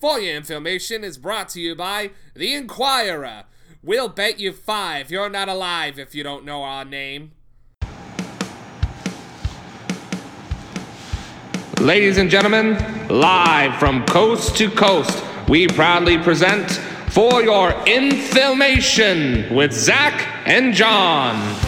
For Your Information is brought to you by The Inquirer. We'll bet you five you're not alive if you don't know our name. Ladies and gentlemen, live from coast to coast, we proudly present For Your Information with Zach and John.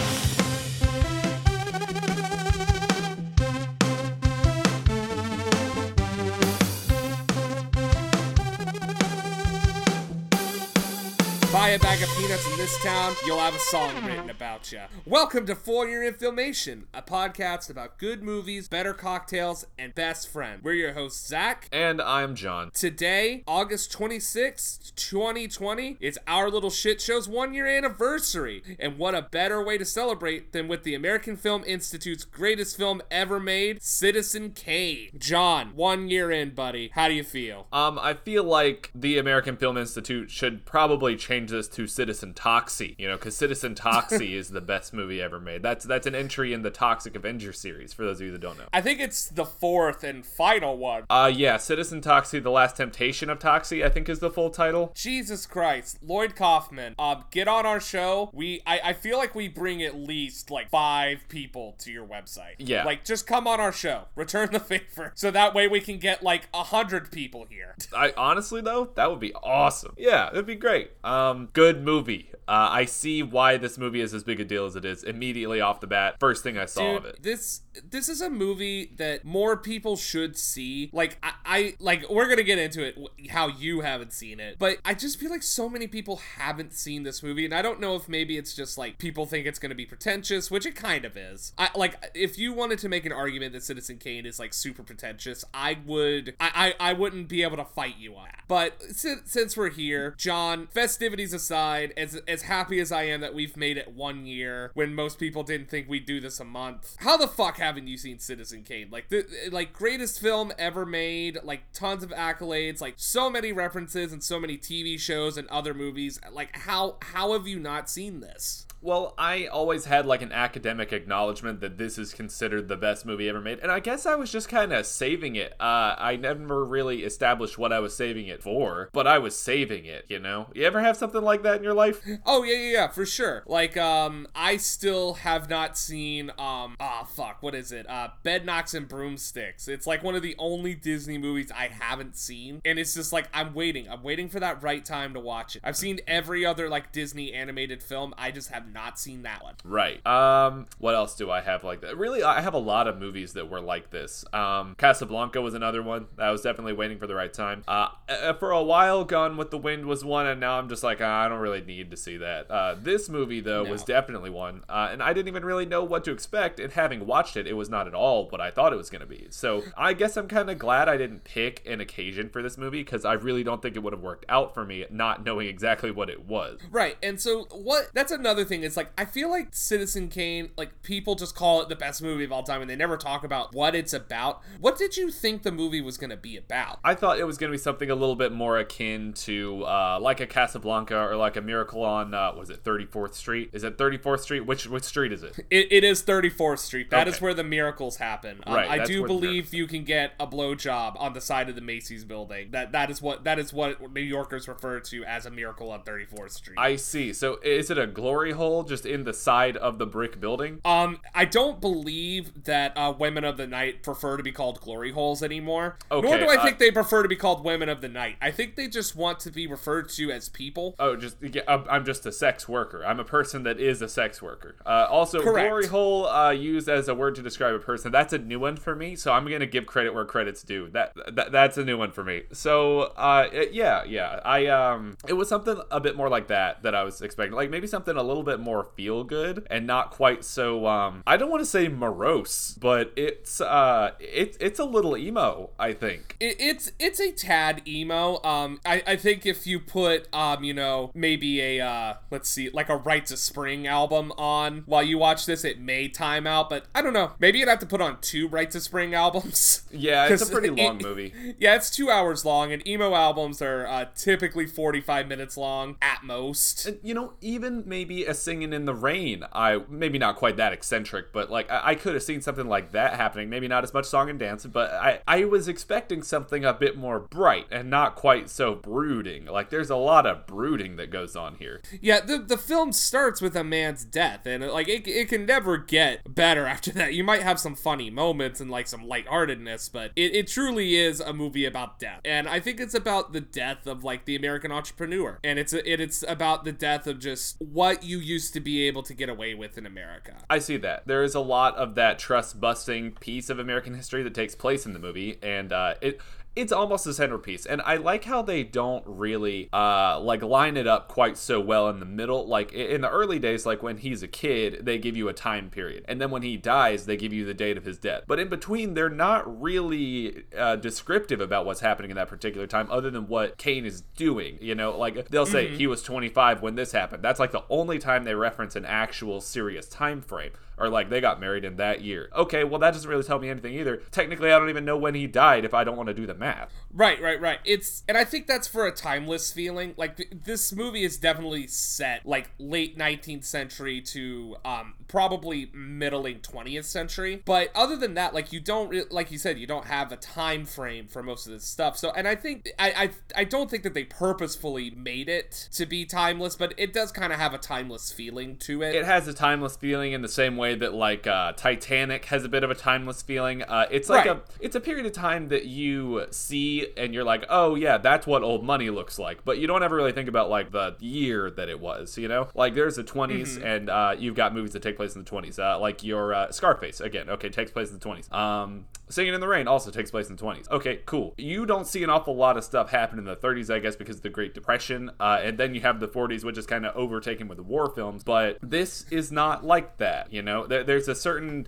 bye bag of peanuts in this town, you'll have a song written about you. Welcome to For Your Information, a podcast about good movies, better cocktails, and best friend. We're your hosts, Zach. And I'm John. Today, August 26th, 2020, it's our little shit show's one year anniversary. And what a better way to celebrate than with the American Film Institute's greatest film ever made, Citizen Kane. John, one year in, buddy. How do you feel? Um, I feel like the American Film Institute should probably change this to Citizen Toxie, you know, because Citizen Toxie is the best movie ever made. That's that's an entry in the Toxic Avenger series, for those of you that don't know. I think it's the fourth and final one. Uh, yeah, Citizen Toxie, The Last Temptation of Toxie, I think is the full title. Jesus Christ, Lloyd Kaufman, um, get on our show. We, I, I feel like we bring at least like five people to your website. Yeah. like just come on our show, return the favor, so that way we can get like a hundred people here. I honestly though, that would be awesome. Yeah, it'd be great. Um, good movie. Uh, I see why this movie is as big a deal as it is immediately off the bat. First thing I saw of it. this this is a movie that more people should see. Like I, I like we're gonna get into it how you haven't seen it, but I just feel like so many people haven't seen this movie, and I don't know if maybe it's just like people think it's gonna be pretentious, which it kind of is. I like if you wanted to make an argument that Citizen Kane is like super pretentious, I would I I, I wouldn't be able to fight you on that. But since, since we're here, John, festivities aside, as as happy as I am that we've made it one year when most people didn't think we'd do this a month. How the fuck haven't you seen Citizen Kane? Like the like greatest film ever made, like tons of accolades, like so many references and so many TV shows and other movies. Like how how have you not seen this? Well, I always had like an academic acknowledgement that this is considered the best movie ever made, and I guess I was just kind of saving it. Uh, I never really established what I was saving it for, but I was saving it. You know, you ever have something like that in your life? Oh yeah, yeah, yeah, for sure. Like, um, I still have not seen, um, ah, fuck, what is it? Uh, Bedknobs and Broomsticks. It's like one of the only Disney movies I haven't seen, and it's just like I'm waiting. I'm waiting for that right time to watch it. I've seen every other like Disney animated film. I just have not seen that one. Right. Um, what else do I have like that? Really, I have a lot of movies that were like this. Um, Casablanca was another one. that I was definitely waiting for the right time. Uh, uh, for a while, Gone with the Wind was one, and now I'm just like, ah, I don't really need to see that. Uh, this movie though was definitely one, uh, and I didn't even really know what to expect. And having watched it, it was not at all what I thought it was going to be. So I guess I'm kind of glad I didn't pick an occasion for this movie because I really don't think it would have worked out for me not knowing exactly what it was. Right, and so what? That's another thing. It's like I feel like Citizen Kane, like people just call it the best movie of all time, and they never talk about what it's about. What did you think the movie was going to be about? I thought it was going to be something a little bit more akin to uh, like a Casablanca or like a Miracle on uh, was it 34th Street? Is it 34th Street? Which which street is it? It, it is 34th Street. That is Okay. where the miracles happen. Um, Right, I do believe you can get a blowjob on the side of the Macy's building. That that is what that is what New Yorkers refer to as a miracle on 34th Street. I see. So is it a glory hole just in the side of the brick building? um, I don't believe that uh, women of the night prefer to be called glory holes anymore. Okay, Nor do I uh, think they prefer to be called women of the night. I think they just want to be referred to as people. Oh, just yeah, I'm I'm just a sex worker. I'm a person that is a sex worker. Uh, also, Correct. glory hole uh, used as a word to describe a person. That's a new one for me. So I'm gonna give credit where credit's due. That, that that's a new one for me. So uh, it- yeah, yeah. I um, it was something a bit more like that that I was expecting. Like maybe something a little bit more feel good and not quite so um. I don't want to say morose, but it's uh, it's it's a little emo. I think. It, it's it's a tad emo. Um, I, I think if you put um, you know, maybe a uh, let's see, like a Rites of Spring album on while you watch this, it may time out. But I don't know. Maybe you'd have to put on two Rites of Spring albums. Yeah, it's a pretty it- long movie. Yeah, it's two hours long, and emo albums are uh, typically forty-five minutes long at most. And, you know, even maybe a singing in the rain. I maybe not quite that eccentric, but like I, I could have seen something like that happening. Maybe not as much song and dance, but I I was expecting something a bit more bright and not quite so brooding. Like there's a lot of brooding that goes on here. Yeah, the the film starts with a man's death, and like it, it can never get better after that. You might have some funny moments and like some lightheartedness, but it, it truly is a movie about death, and I think it's about the death of like the American entrepreneur, and it's a, it, it's about the death of just what you used to be able to get away with in America. I see that. There is a lot of that trust busting piece of American history that takes place in the movie, and uh, it it's almost a centerpiece and i like how they don't really uh like line it up quite so well in the middle like in the early days like when he's a kid they give you a time period and then when he dies they give you the date of his death but in between they're not really uh, descriptive about what's happening in that particular time other than what kane is doing you know like they'll say mm-hmm. he was 25 when this happened that's like the only time they reference an actual serious time frame or like they got married in that year. Okay, well that doesn't really tell me anything either. Technically, I don't even know when he died if I don't want to do the math. Right, right, right. It's and I think that's for a timeless feeling. Like th- this movie is definitely set like late 19th century to um probably middling 20th century. But other than that, like you don't re- like you said, you don't have a time frame for most of this stuff. So and I think I I, I don't think that they purposefully made it to be timeless, but it does kind of have a timeless feeling to it. It has a timeless feeling in the same way that like uh, Titanic has a bit of a timeless feeling. Uh, it's like right. a it's a period of time that you see and you're like, oh yeah, that's what old money looks like. But you don't ever really think about like the year that it was. You know, like there's the 20s mm-hmm. and uh, you've got movies that take place in the 20s. Uh, like your uh, Scarface again. Okay, takes place in the 20s. Um, Singing in the Rain also takes place in the 20s. Okay, cool. You don't see an awful lot of stuff happen in the 30s, I guess, because of the Great Depression. Uh, and then you have the 40s, which is kind of overtaken with the war films. But this is not like that, you know? There, there's a certain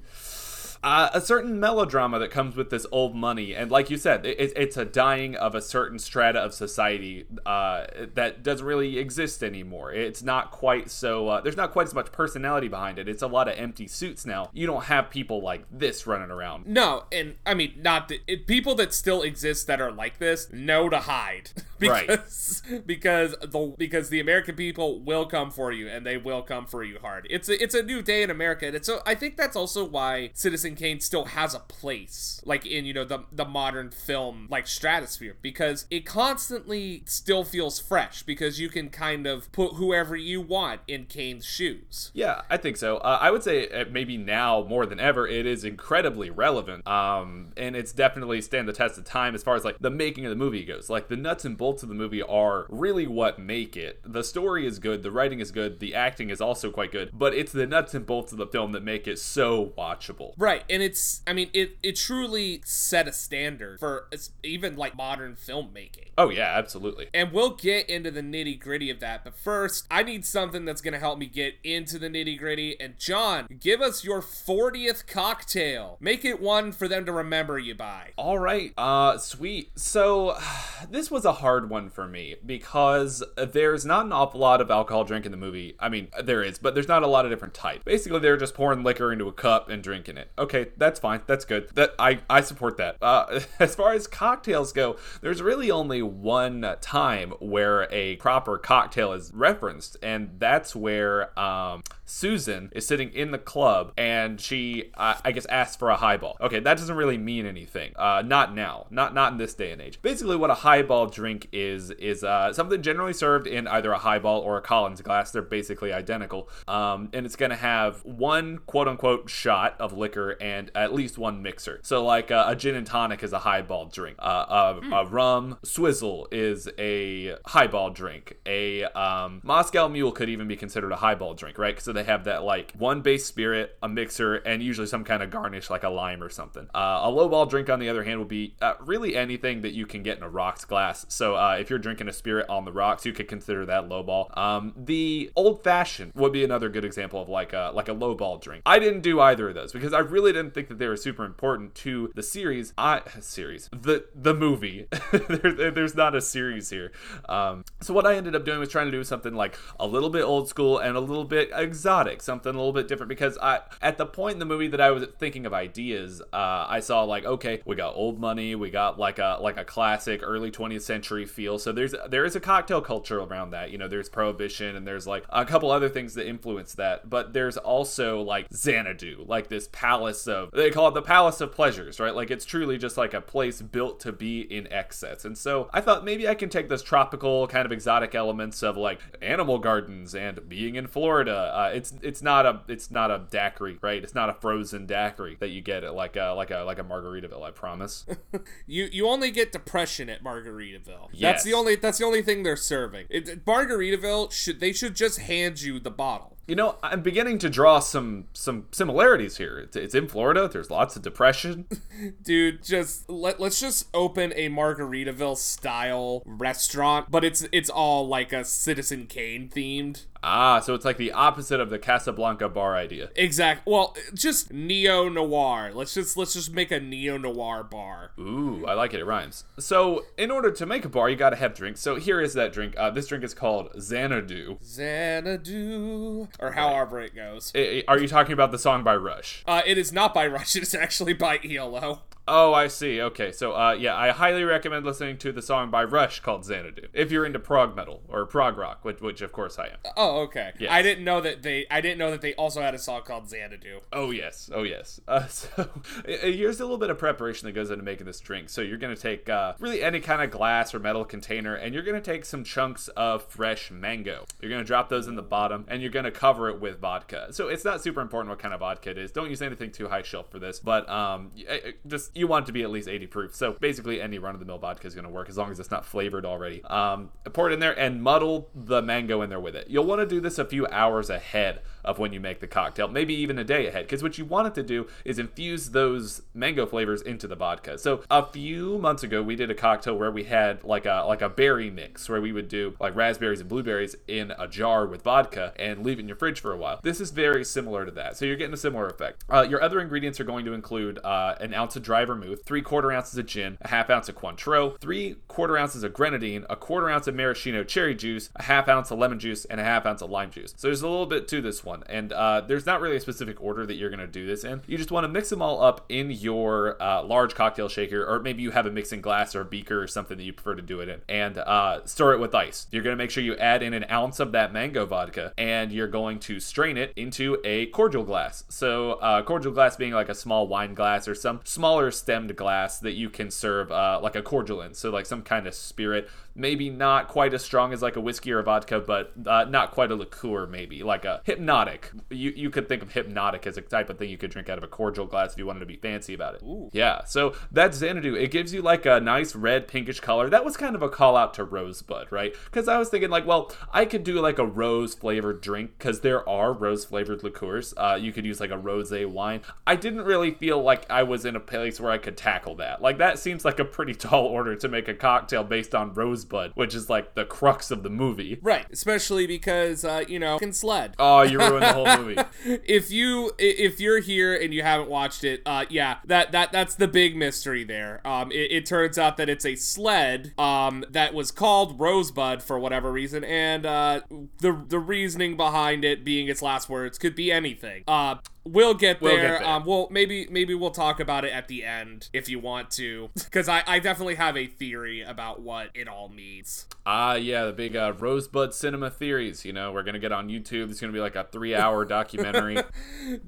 uh, a certain melodrama that comes with this old money, and like you said, it, it's a dying of a certain strata of society uh, that doesn't really exist anymore. It's not quite so. Uh, there's not quite as much personality behind it. It's a lot of empty suits now. You don't have people like this running around. No, and I mean, not that it, people that still exist that are like this know to hide because right. because the because the American people will come for you and they will come for you hard. It's a, it's a new day in America, and so I think that's also why Citizen Kane still has a place, like in you know the the modern film like stratosphere, because it constantly still feels fresh because you can kind of put whoever you want in Kane's shoes. Yeah, I think so. Uh, I would say uh, maybe now more than ever, it is incredibly relevant, um, and it's definitely stand the test of time as far as like the making of the movie goes. Like the nuts and bolts of the movie are really what make it. The story is good, the writing is good, the acting is also quite good, but it's the nuts and bolts of the film that make it so watchable. Right and it's I mean it it truly set a standard for even like modern filmmaking. Oh yeah, absolutely. And we'll get into the nitty gritty of that, but first I need something that's gonna help me get into the nitty gritty. And John, give us your 40th cocktail. Make it one for them to remember you by. All right, uh, sweet. So this was a hard one for me because there's not an awful lot of alcohol drink in the movie. I mean, there is, but there's not a lot of different types. Basically, they're just pouring liquor into a cup and drinking it. Okay okay, that's fine. That's good. That I I support that. Uh, as far as cocktails go, there's really only one time where a proper cocktail is referenced, and that's where um, Susan is sitting in the club and she, uh, I guess, asks for a highball. Okay, that doesn't really mean anything. Uh, not now. Not not in this day and age. Basically, what a highball drink is is uh, something generally served in either a highball or a Collins glass. They're basically identical, um, and it's gonna have one quote unquote shot of liquor and at least one mixer. So like uh, a gin and tonic is a highball drink. Uh, a, mm. a, rum swizzle is a highball drink. A um, Moscow Mule could even be considered a highball drink, right? So they have that like one base spirit, a mixer, and usually some kind of garnish like a lime or something. Uh, a lowball drink, on the other hand, will be uh, really anything that you can get in a rocks glass. So uh, if you're drinking a spirit on the rocks, you could consider that lowball. Um, the old fashioned would be another good example of like a like a lowball drink. I didn't do either of those because I really didn't think that they were super important to the series. I series the the movie. there, there's not a series here. Um, so what I ended up doing was trying to do something like a little bit old school and a little bit. Ex- exotic, something a little bit different. Because I, at the point in the movie that I was thinking of ideas, uh, I saw like, okay, we got old money, we got like a like a classic early 20th century feel. So there's there is a cocktail culture around that. You know, there's prohibition and there's like a couple other things that influence that. But there's also like Xanadu, like this palace of they call it the palace of pleasures, right? Like it's truly just like a place built to be in excess. And so I thought maybe I can take those tropical kind of exotic elements of like animal gardens and being in Florida. Uh, it's it's not a it's not a daiquiri, right? It's not a frozen daiquiri that you get at like a like a like a Margaritaville. I promise. you you only get depression at Margaritaville. Yes. That's the only that's the only thing they're serving. It, Margaritaville should they should just hand you the bottle. You know, I'm beginning to draw some some similarities here. It's, it's in Florida. There's lots of depression. Dude, just let, let's just open a Margaritaville style restaurant, but it's it's all like a Citizen Kane themed. Ah, so it's like the opposite of the Casablanca bar idea. Exact. Well, just neo noir. Let's just let's just make a neo noir bar. Ooh, I like it. It rhymes. So, in order to make a bar, you got to have drinks. So here is that drink. Uh, this drink is called Xanadu. Xanadu, or however it goes. I- I- are you talking about the song by Rush? Uh, it is not by Rush. It is actually by ELO. Oh, I see. Okay, so uh, yeah, I highly recommend listening to the song by Rush called Xanadu if you're into prog metal or prog rock, which, which of course I am. Oh, okay. Yes. I didn't know that they. I didn't know that they also had a song called Xanadu. Oh yes, oh yes. Uh, so here's a little bit of preparation that goes into making this drink. So you're gonna take uh, really any kind of glass or metal container, and you're gonna take some chunks of fresh mango. You're gonna drop those in the bottom, and you're gonna cover it with vodka. So it's not super important what kind of vodka it is. Don't use anything too high shelf for this, but um, uh, just you want it to be at least 80 proof. So basically, any run of the mill vodka is gonna work as long as it's not flavored already. Um, pour it in there and muddle the mango in there with it. You'll want to do this a few hours ahead of when you make the cocktail, maybe even a day ahead, because what you want it to do is infuse those mango flavors into the vodka. So a few months ago, we did a cocktail where we had like a like a berry mix, where we would do like raspberries and blueberries in a jar with vodka and leave it in your fridge for a while. This is very similar to that, so you're getting a similar effect. Uh, your other ingredients are going to include uh, an ounce of dry vermouth, three quarter ounces of gin, a half ounce of Cointreau, three quarter ounces of grenadine, a quarter ounce of maraschino cherry juice, a half ounce of lemon juice, and a half ounce of lime juice. So there's a little bit to this one, and uh, there's not really a specific order that you're going to do this in. You just want to mix them all up in your uh, large cocktail shaker, or maybe you have a mixing glass or a beaker or something that you prefer to do it in, and uh, store it with ice. You're going to make sure you add in an ounce of that mango vodka, and you're going to strain it into a cordial glass. So uh, cordial glass being like a small wine glass or some smaller stemmed glass that you can serve uh, like a cordial in. So like some kind of spirit maybe not quite as strong as like a whiskey or a vodka, but uh, not quite a liqueur, maybe like a Hpnotiq. You you could think of Hpnotiq as a type of thing you could drink out of a cordial glass if you wanted to be fancy about it. Ooh. Yeah, so that's Xanadu. It gives you like a nice red pinkish color. That was kind of a call out to Rosebud, right? Because I was thinking like, well, I could do like a rose flavored drink because there are rose flavored liqueurs. Uh, you could use like a rose wine. I didn't really feel like I was in a place where I could tackle that. Like that seems like a pretty tall order to make a cocktail based on Rosebud, which is like the crux of the movie. Right, especially because uh, you know, can sled. Oh, you ruined the whole movie. if you if you're here and you haven't watched it, uh, yeah, that that that's the big mystery there. Um, it, it turns out that it's a sled um that was called Rosebud for whatever reason, and uh, the the reasoning behind it being its last words could be anything. Uh, we'll get there. We'll get there. Um, well, maybe maybe we'll talk about it at the end if you want to, because I I definitely have a theory about what it all means. Ah, yeah, the big uh, Rosebud cinema theories. You know, we're gonna get on YouTube. It's gonna be like a three-hour documentary.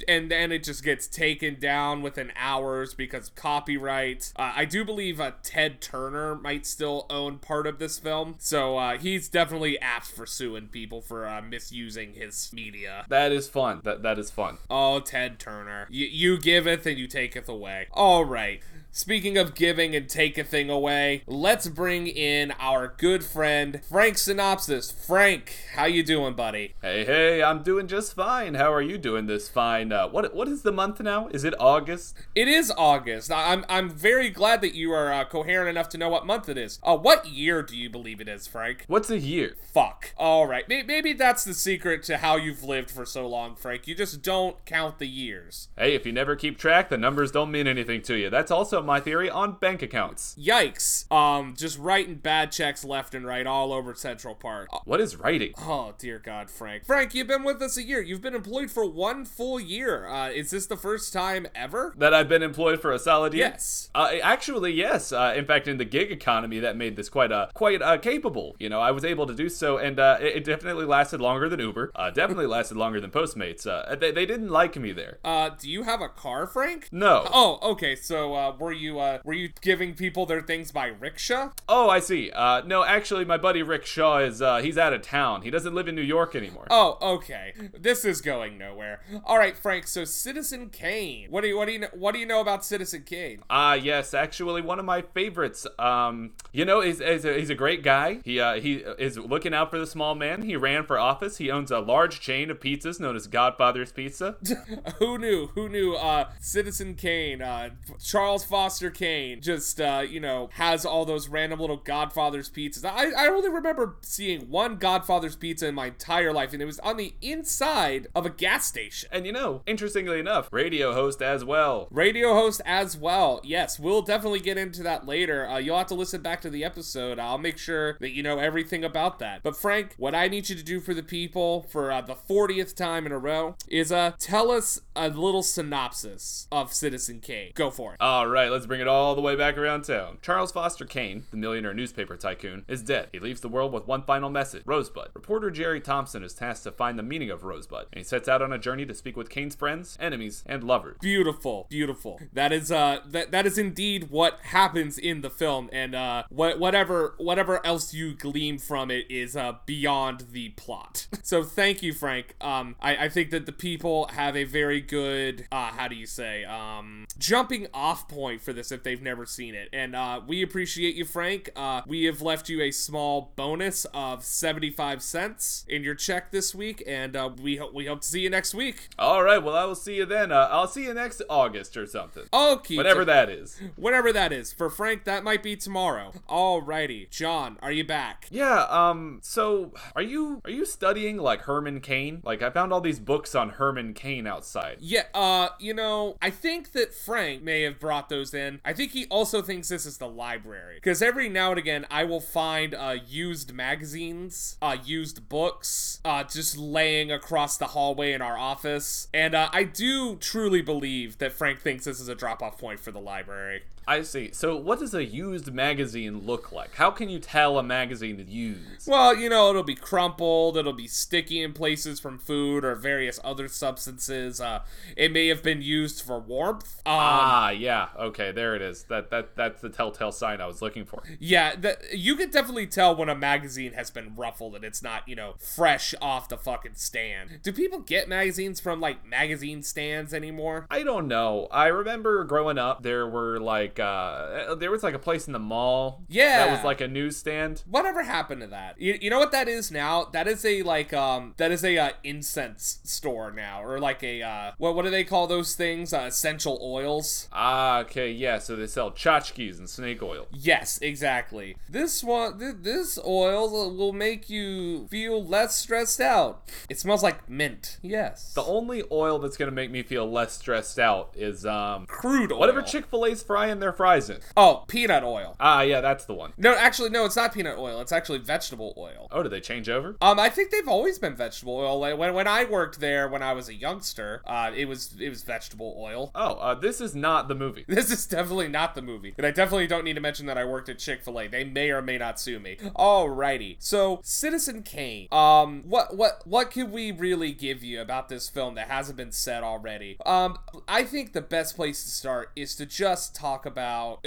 and then it just gets taken down within hours because copyright. Uh, I do believe uh, Ted Turner might still own part of this film, so uh, he's definitely apt for suing people for uh, misusing his media. that is fun. That that is fun. Oh, Ted Turner, you you giveth and you taketh away. All right. Speaking of giving and take a thing away, let's bring in our good friend Frank Synopsis. Frank, how you doing, buddy? Hey, hey, I'm doing just fine. How are you doing this fine? Uh, what what is the month now? Is it August? It is August. I'm I'm very glad that you are uh, coherent enough to know what month it is. Uh, what year do you believe it is, Frank? What's a year? Fuck. All right. May- Maybe that's the secret to how you've lived for so long, Frank. You just don't count the years. Hey, if you never keep track, the numbers don't mean anything to you. That's also up my theory on bank accounts. Yikes. Um, just writing bad checks left and right all over Central Park. What is writing? Oh, dear God, Frank. Frank, you've been with us a year. You've been employed for one full year. Uh, is this the first time ever? That I've been employed for a solid year? Yes. Uh, actually, yes. Uh, in fact, in the gig economy, that made this quite uh, quite uh, capable. You know, I was able to do so, and uh, it, it definitely lasted longer than Uber. Uh, definitely lasted longer than Postmates. Uh, they, they didn't like me there. Uh, do you have a car, Frank? No. Oh, okay. So, uh, were you uh, were you giving people their things by rickshaw? Oh, I see. Uh, no, actually, my buddy rickshaw is uh, he's out of town. He doesn't live in New York anymore. Oh, okay. This is going nowhere. All right, Frank. So, Citizen Kane. What do you what do you know, what do you know about Citizen Kane? Ah, yes, actually, one of my favorites. Um, you know, he's, he's, a, he's a great guy. He uh, he is looking out for the small man. He ran for office. He owns a large chain of pizzas known as Godfather's Pizza. Who knew? Who knew? Uh, Citizen Kane, uh, Charles Foster Kane, just uh, you know, has all those random little Godfather's pizzas. I I only remember seeing one Godfather's pizza in my entire life, and it was on the inside of a gas station. and you know, interestingly enough, radio host as well. Radio host as well. Yes, we'll definitely get into that later. Uh, you'll have to listen back to the episode. I'll make sure that you know everything about that. But Frank, what I need you to do for the people for uh, the 40th time in a row is uh tell us a little synopsis of Citizen Kane. Go for it. All right, let's bring it all the way back around town. Charles Foster Kane, the millionaire newspaper tycoon, is dead. He leaves the world with one final message Rosebud. Reporter Jerry Thompson is tasked to find the meaning of Rosebud, and he sets out on a journey to speak with Kane's friends, enemies, and lovers. Beautiful, beautiful. That is uh that that is indeed what happens in the film, and uh what whatever whatever else you glean from it is uh beyond the plot. so thank you, Frank. Um, I I think that the people have a very good uh how do you say um jumping off point for this if they've never seen it, and uh we appreciate you, Frank. Uh, we have left you a small bonus of seventy five cents in your check this week, and uh we hope we hope to see you next week. All right, well, I will see you then. Uh, I'll see you next August or something. Okay. Whatever that is. Whatever that is. For Frank, that might be tomorrow. Alrighty. John, are you back? Yeah, um, so are you are you studying like Herman Cain? Like I found all these books on Herman Cain outside. Yeah, uh, you know, I think that Frank may have brought those in. I think he also thinks this is the library. Because every now and again, I will find uh, used magazines, uh, used books, uh, just laying across the hallway in our office. And uh, I do truly believe that Frank thinks this is a drop off point for the library. I see. So what does a used magazine look like? How can you tell a magazine is used? Well, you know, it'll be crumpled, it'll be sticky in places from food or various other substances. Uh, it may have been used for warmth. Um, ah, yeah. Okay, there it is. That that that's the telltale sign I was looking for. yeah, you can definitely tell when a magazine has been ruffled and it's not, you know, fresh off the fucking stand. Do people get magazines from like magazine stands anymore? I don't know. I remember growing up there were like uh there was like a place in the mall. Yeah. That was like a newsstand. Whatever happened to that? You, you know what that is now? That is a like um that is a uh, incense store now or like a uh what what do they call those things? Uh, essential oils. Ah, okay, yeah. So they sell tchotchkes and snake oil. Yes, exactly. This one, th- this oil will make you feel less stressed out. It smells like mint. Yes. The only oil that's gonna make me feel less stressed out is um crude oil. whatever Chick Fil A's frying their fries in. Oh, peanut oil. Ah, yeah, that's the one. No, actually, no, it's not peanut oil. It's actually vegetable oil. Oh, did they change over? Um, I think they've always been vegetable oil. Like, When when I worked there when I was a youngster, uh, it was it was vegetable oil. Oh, uh, this is not the movie. This is definitely not the movie. And I definitely don't need to mention that I worked at Chick-fil-A. They may or may not sue me. Alrighty. So, Citizen Kane. Um, what what what can we really give you about this film that hasn't been said already? Um, I think the best place to start is to just talk about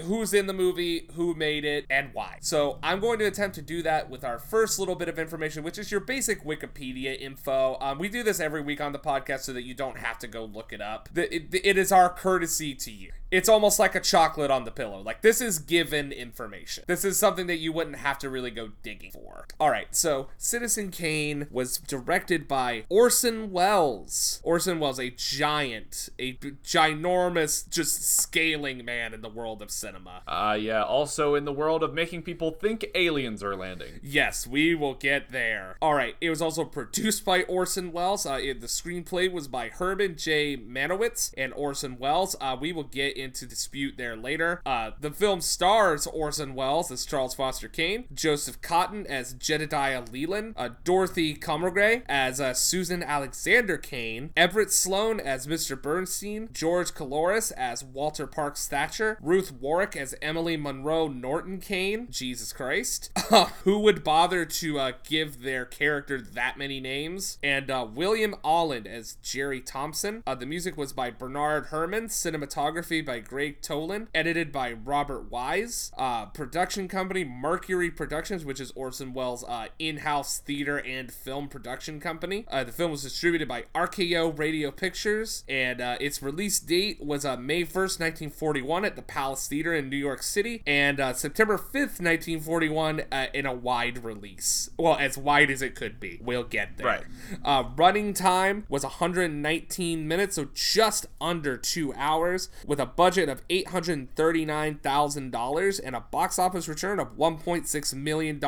who's in the movie, who made it, and why. So, I'm going to attempt to do that with our first little bit of information, which is your basic Wikipedia info. Um, we do this every week on the podcast so that you don't have to go look it up. The, it, it is our courtesy to you. It's almost like a chocolate on the pillow. Like, this is given information. This is something that you wouldn't have to really go digging for. All right, so Citizen Kane was directed by Orson Welles. Orson Welles, a giant, a ginormous, just scaling man in the world of cinema. Uh, yeah, also in the world of making people think aliens are landing. Yes, we will get there. All right, it was also produced by Orson Welles. Uh, it, the screenplay was by Herman J. Mankiewicz and Orson Welles. Uh, we will get into dispute there later. Uh, the film stars Orson Welles as Charles Foster Kane, Joseph Cotten as Jedediah Leland, uh, Dorothy Comingore as uh, Susan Alexander Kane, Everett Sloane as Mr. Bernstein, George Coulouris as Walter Parks Thatcher, Ruth Warrick as Emily Monroe Norton Kane. Jesus Christ. Who would bother to uh, give their character that many names? And uh, William Alland as Jerry Thompson. Uh, the music was by Bernard Herrmann, cinematography by Gregg Toland, edited by Robert Wise. Uh, production company Mercury Productions, which is Orson Welles' uh, in-house theater and film production company. Uh, the film was distributed by RKO Radio Pictures, and uh, its release date was uh, May 1st, 1941, at the Palace Theater in New York City, and uh, September 5th, 1941, uh, in a wide release. Well, as wide as it could be. We'll get there. Right. Uh, running time was 119 minutes, so just under two hours, with a budget of $839,000 and a box office return of $1.6 million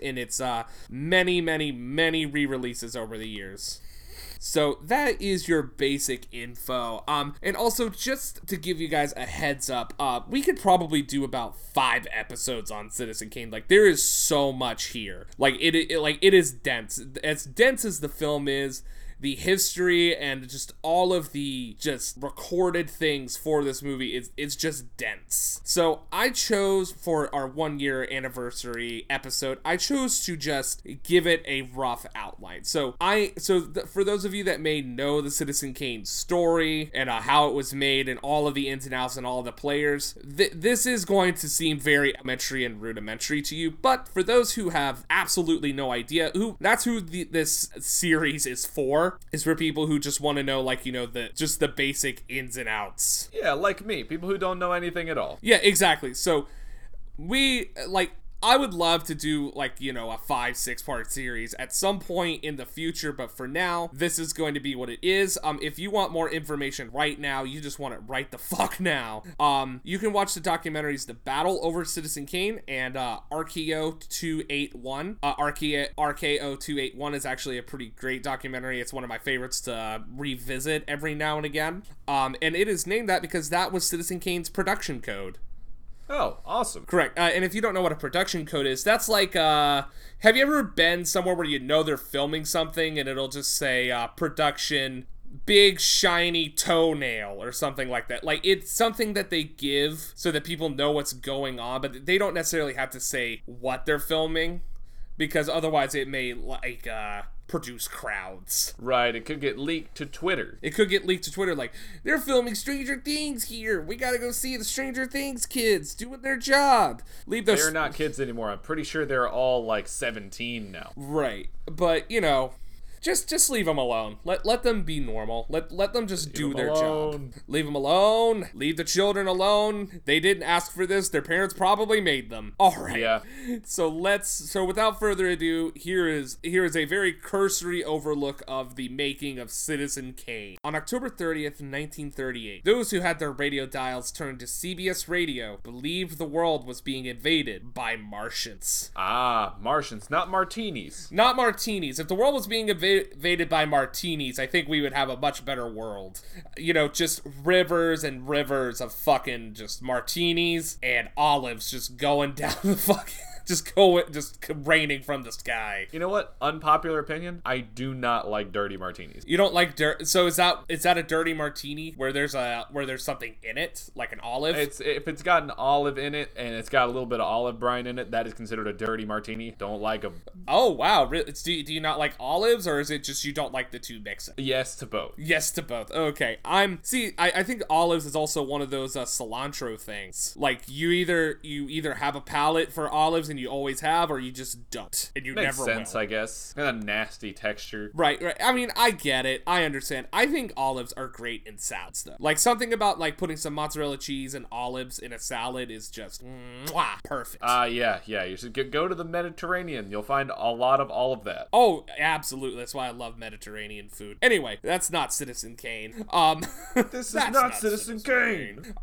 in its uh, many, many, many re releases over the years. So that is your basic info. Um, and also just to give you guys a heads up, uh, we could probably do about five episodes on Citizen Kane. Like there is so much here. Like it, it like it is dense. As dense as the film is, the history and just all of the just recorded things for this movie is it's just dense. So I chose for our one year anniversary episode, I chose to just give it a rough outline. So I so th- for those of you that may know the Citizen Kane story and uh, how it was made and all of the ins and outs and all the players, th- this is going to seem very elementary and rudimentary to you. But for those who have absolutely no idea, who that's who the, this series is for is for people who just want to know like you know the just the basic ins and outs Yeah, like me, people who don't know anything at all. yeah exactly so we like I would love to do like, you know, a five, six part series at some point in the future, but for now, this is going to be what it is. Um, if you want more information right now, you just want it right the fuck now. Um, you can watch the documentaries The Battle Over Citizen Kane and uh RKO 281. Uh Archeo RKO 281 is actually a pretty great documentary. It's one of my favorites to revisit every now and again. Um, and it is named that because that was Citizen Kane's production code. Oh, awesome. Correct. Uh, and if you don't know what a production code is, that's like, uh, have you ever been somewhere where you know they're filming something and it'll just say uh, production big shiny toenail or something like that? Like it's something that they give so that people know what's going on, but they don't necessarily have to say what they're filming because otherwise it may like uh, produce crowds. Right, it could get leaked to Twitter. It could get leaked to Twitter like, they're filming Stranger Things here. We gotta go see the Stranger Things kids doing their job. Leave those. They're not kids anymore. I'm pretty sure they're all like 17 now. Right. But, you know, just just leave them alone. Let let them be normal. Let let them just do 'em their alone. job. Leave them alone. Leave the children alone. They didn't ask for this. Their parents probably made them. All right. Yeah. So let's so without further ado, here is here is a very cursory overlook of the making of Citizen Kane. On October 30th, 1938, those who had their radio dials turned to CBS Radio believed the world was being invaded by Martians. Ah, Martians, not martinis. Not martinis. If the world was being inva- invaded by martinis, I think we would have a much better world. You know, just rivers and rivers of fucking just martinis and olives just going down the fucking. Just go, just raining from the sky. You know what? Unpopular opinion. I do not like dirty martinis. You don't like dirt, so is that is that a dirty martini where there's a where there's something in it, like an olive? It's if it's got an olive in it and it's got a little bit of olive brine in it, that is considered a dirty martini. Don't like them. oh wow. It's, do, you, do you not like olives, or is it just you don't like the two mixing? Yes to both. Yes to both. Okay. I'm see. I, I think olives is also one of those uh, cilantro things. Like you either you either have a palate for olives and you always have, or you just don't and you Makes never sense, will. I guess. Kind of nasty texture. Right, right. I mean, I get it. I understand. I think olives are great in salads, though. Like something about like putting some mozzarella cheese and olives in a salad is just mwah, perfect. Ah, yeah, yeah. You should go to the Mediterranean. You'll find a lot of all of that. Oh, absolutely. That's why I love Mediterranean food. Anyway, that's not Citizen Kane. Um, This is that's not Citizen Kane.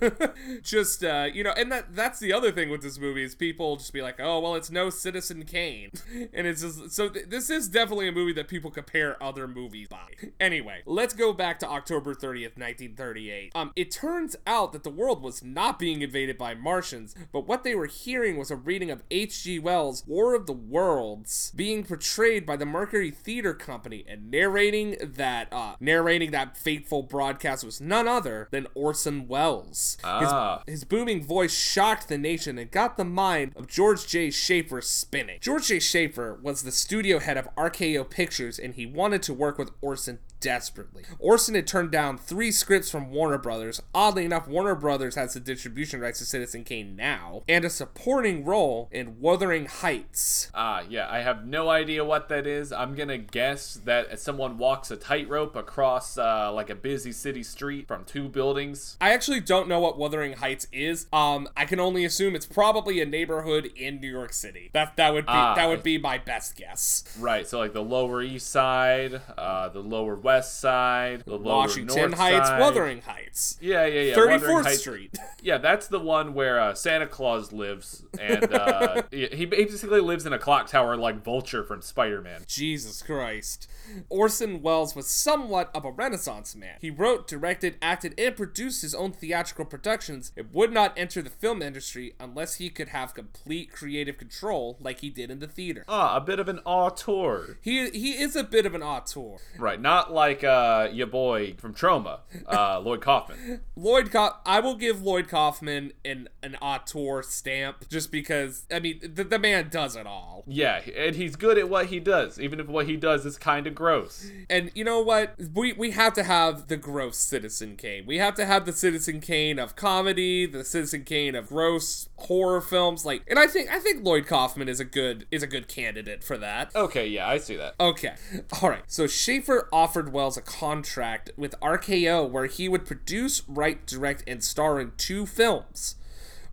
just uh, you know, and that that's the other thing with this movie is people just be like, oh well, it's no Citizen Kane, and it's just so th- this is definitely a movie that people compare other movies by. Anyway, let's go back to October 30th, 1938. Um, it turns out that the world was not being invaded by Martians, but what they were hearing was a reading of H.G. Wells' War of the Worlds being portrayed by the Mercury Theater Company, and narrating that uh, narrating that fateful broadcast was none other than Orson Welles. Ah. His, his booming voice shocked the nation and got the mind of George J. Schaefer spinning. George J. Schaefer was the studio head of RKO Pictures, and he wanted to work with Orson desperately. Orson had turned down three scripts from Warner Brothers. Oddly enough, Warner Brothers has the distribution rights to Citizen Kane now, and a supporting role in Wuthering Heights. Ah, yeah, I have no idea what that is. I'm gonna guess that someone walks a tightrope across uh, like a busy city street from two buildings. I actually don't know what Wuthering Heights is. Um, I can only assume it's probably a neighborhood in New York City. That that would be Ah. that would be my best guess. Right, so like the Lower East Side, uh, the Lower West Side, the Lower Washington North Heights, Side. Wuthering Heights. Yeah, yeah, yeah. Thirty Fourth Street. Yeah, that's the one where uh, Santa Claus lives, and uh, he basically lives in a clock tower like Vulture from Spider-Man. Jesus Christ. Orson Welles was somewhat of a renaissance man. He wrote, directed, acted, and produced his own theatrical productions and would not enter the film industry unless he could have complete creative control like he did in the theater. Ah, a bit of an auteur. He he is a bit of an auteur. Right, not like uh, your boy from Troma, uh, Lloyd Kaufman. Lloyd Kauf- I will give Lloyd Kaufman an an auteur stamp just because I mean the, the man does it all. Yeah, and he's good at what he does, even if what he does is kind of gross. And you know what? We we have to have the gross Citizen Kane. We have to have the Citizen Kane of comedy, the Citizen Kane of gross horror films. Like, and I think I think Lloyd Kaufman is a good is a good candidate for that. Okay, yeah, I see that. Okay. All right. So Schaefer offered Welles a contract with RKO where he would produce, write, direct, and star in two films.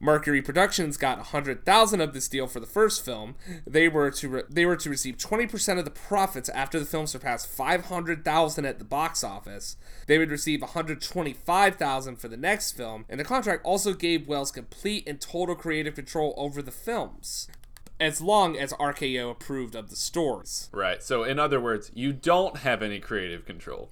Mercury Productions got 100,000 of this deal for the first film. They were to re- they were to receive 20% of the profits after the film surpassed 500,000 at the box office. They would receive 125,000 for the next film, and the contract also gave Welles complete and total creative control over the films. As long as RKO approved of the stories. Right, so in other words, you don't have any creative control.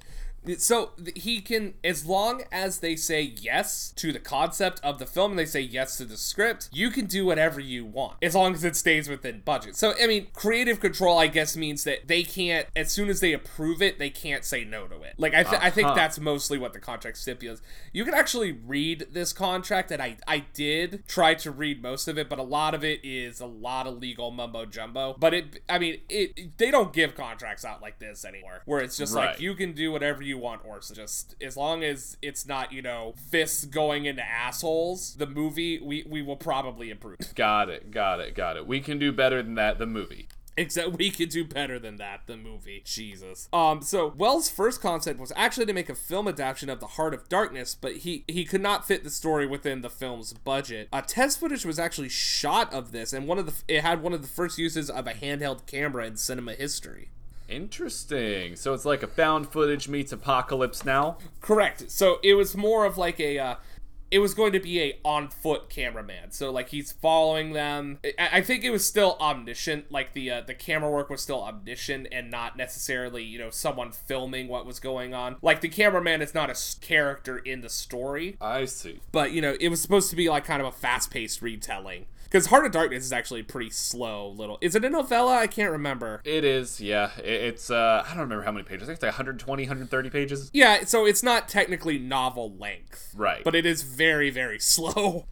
So he can, as long as they say yes to the concept of the film and they say yes to the script, you can do whatever you want as long as it stays within budget. So, I mean, creative control, I guess, means that they can't, as soon as they approve it, they can't say no to it. Like, I, th- I think Uh-huh. that's mostly what the contract stipulates. You can actually read this contract, and I, I did try to read most of it, but a lot of it is a lot of legal mumbo jumbo. But it, I mean, it they don't give contracts out like this anymore, where it's just like you can do whatever you want, Orson. Just as long as it's not, you know, fists going into assholes. The movie we we will probably improve. Got it, got it, got it. We can do better than that, the movie. Except we could do better than that, the movie. Jesus. Um, so Welles' first concept was actually to make a film adaptation of The Heart of Darkness, but he he could not fit the story within the film's budget. Uh, test footage was actually shot of this, and one of the it had one of the first uses of a handheld camera in cinema history. Interesting. So it's like a found footage meets apocalypse now. Correct. So it was more of like a. Uh, it was going to be a on foot cameraman, so like he's following them. I, I think it was still omniscient, like the uh, the camera work was still omniscient and not necessarily you know someone filming what was going on. Like the cameraman is not a s- character in the story, I see. but you know it was supposed to be like kind of a fast paced retelling. Because Heart of Darkness is actually pretty slow. Little is it a novella? I can't remember. It is, yeah. It- It's, uh, I don't remember how many pages. I think it's like 120, 130 pages. Yeah, so it's not technically novel length. Right. But it is very, very slow.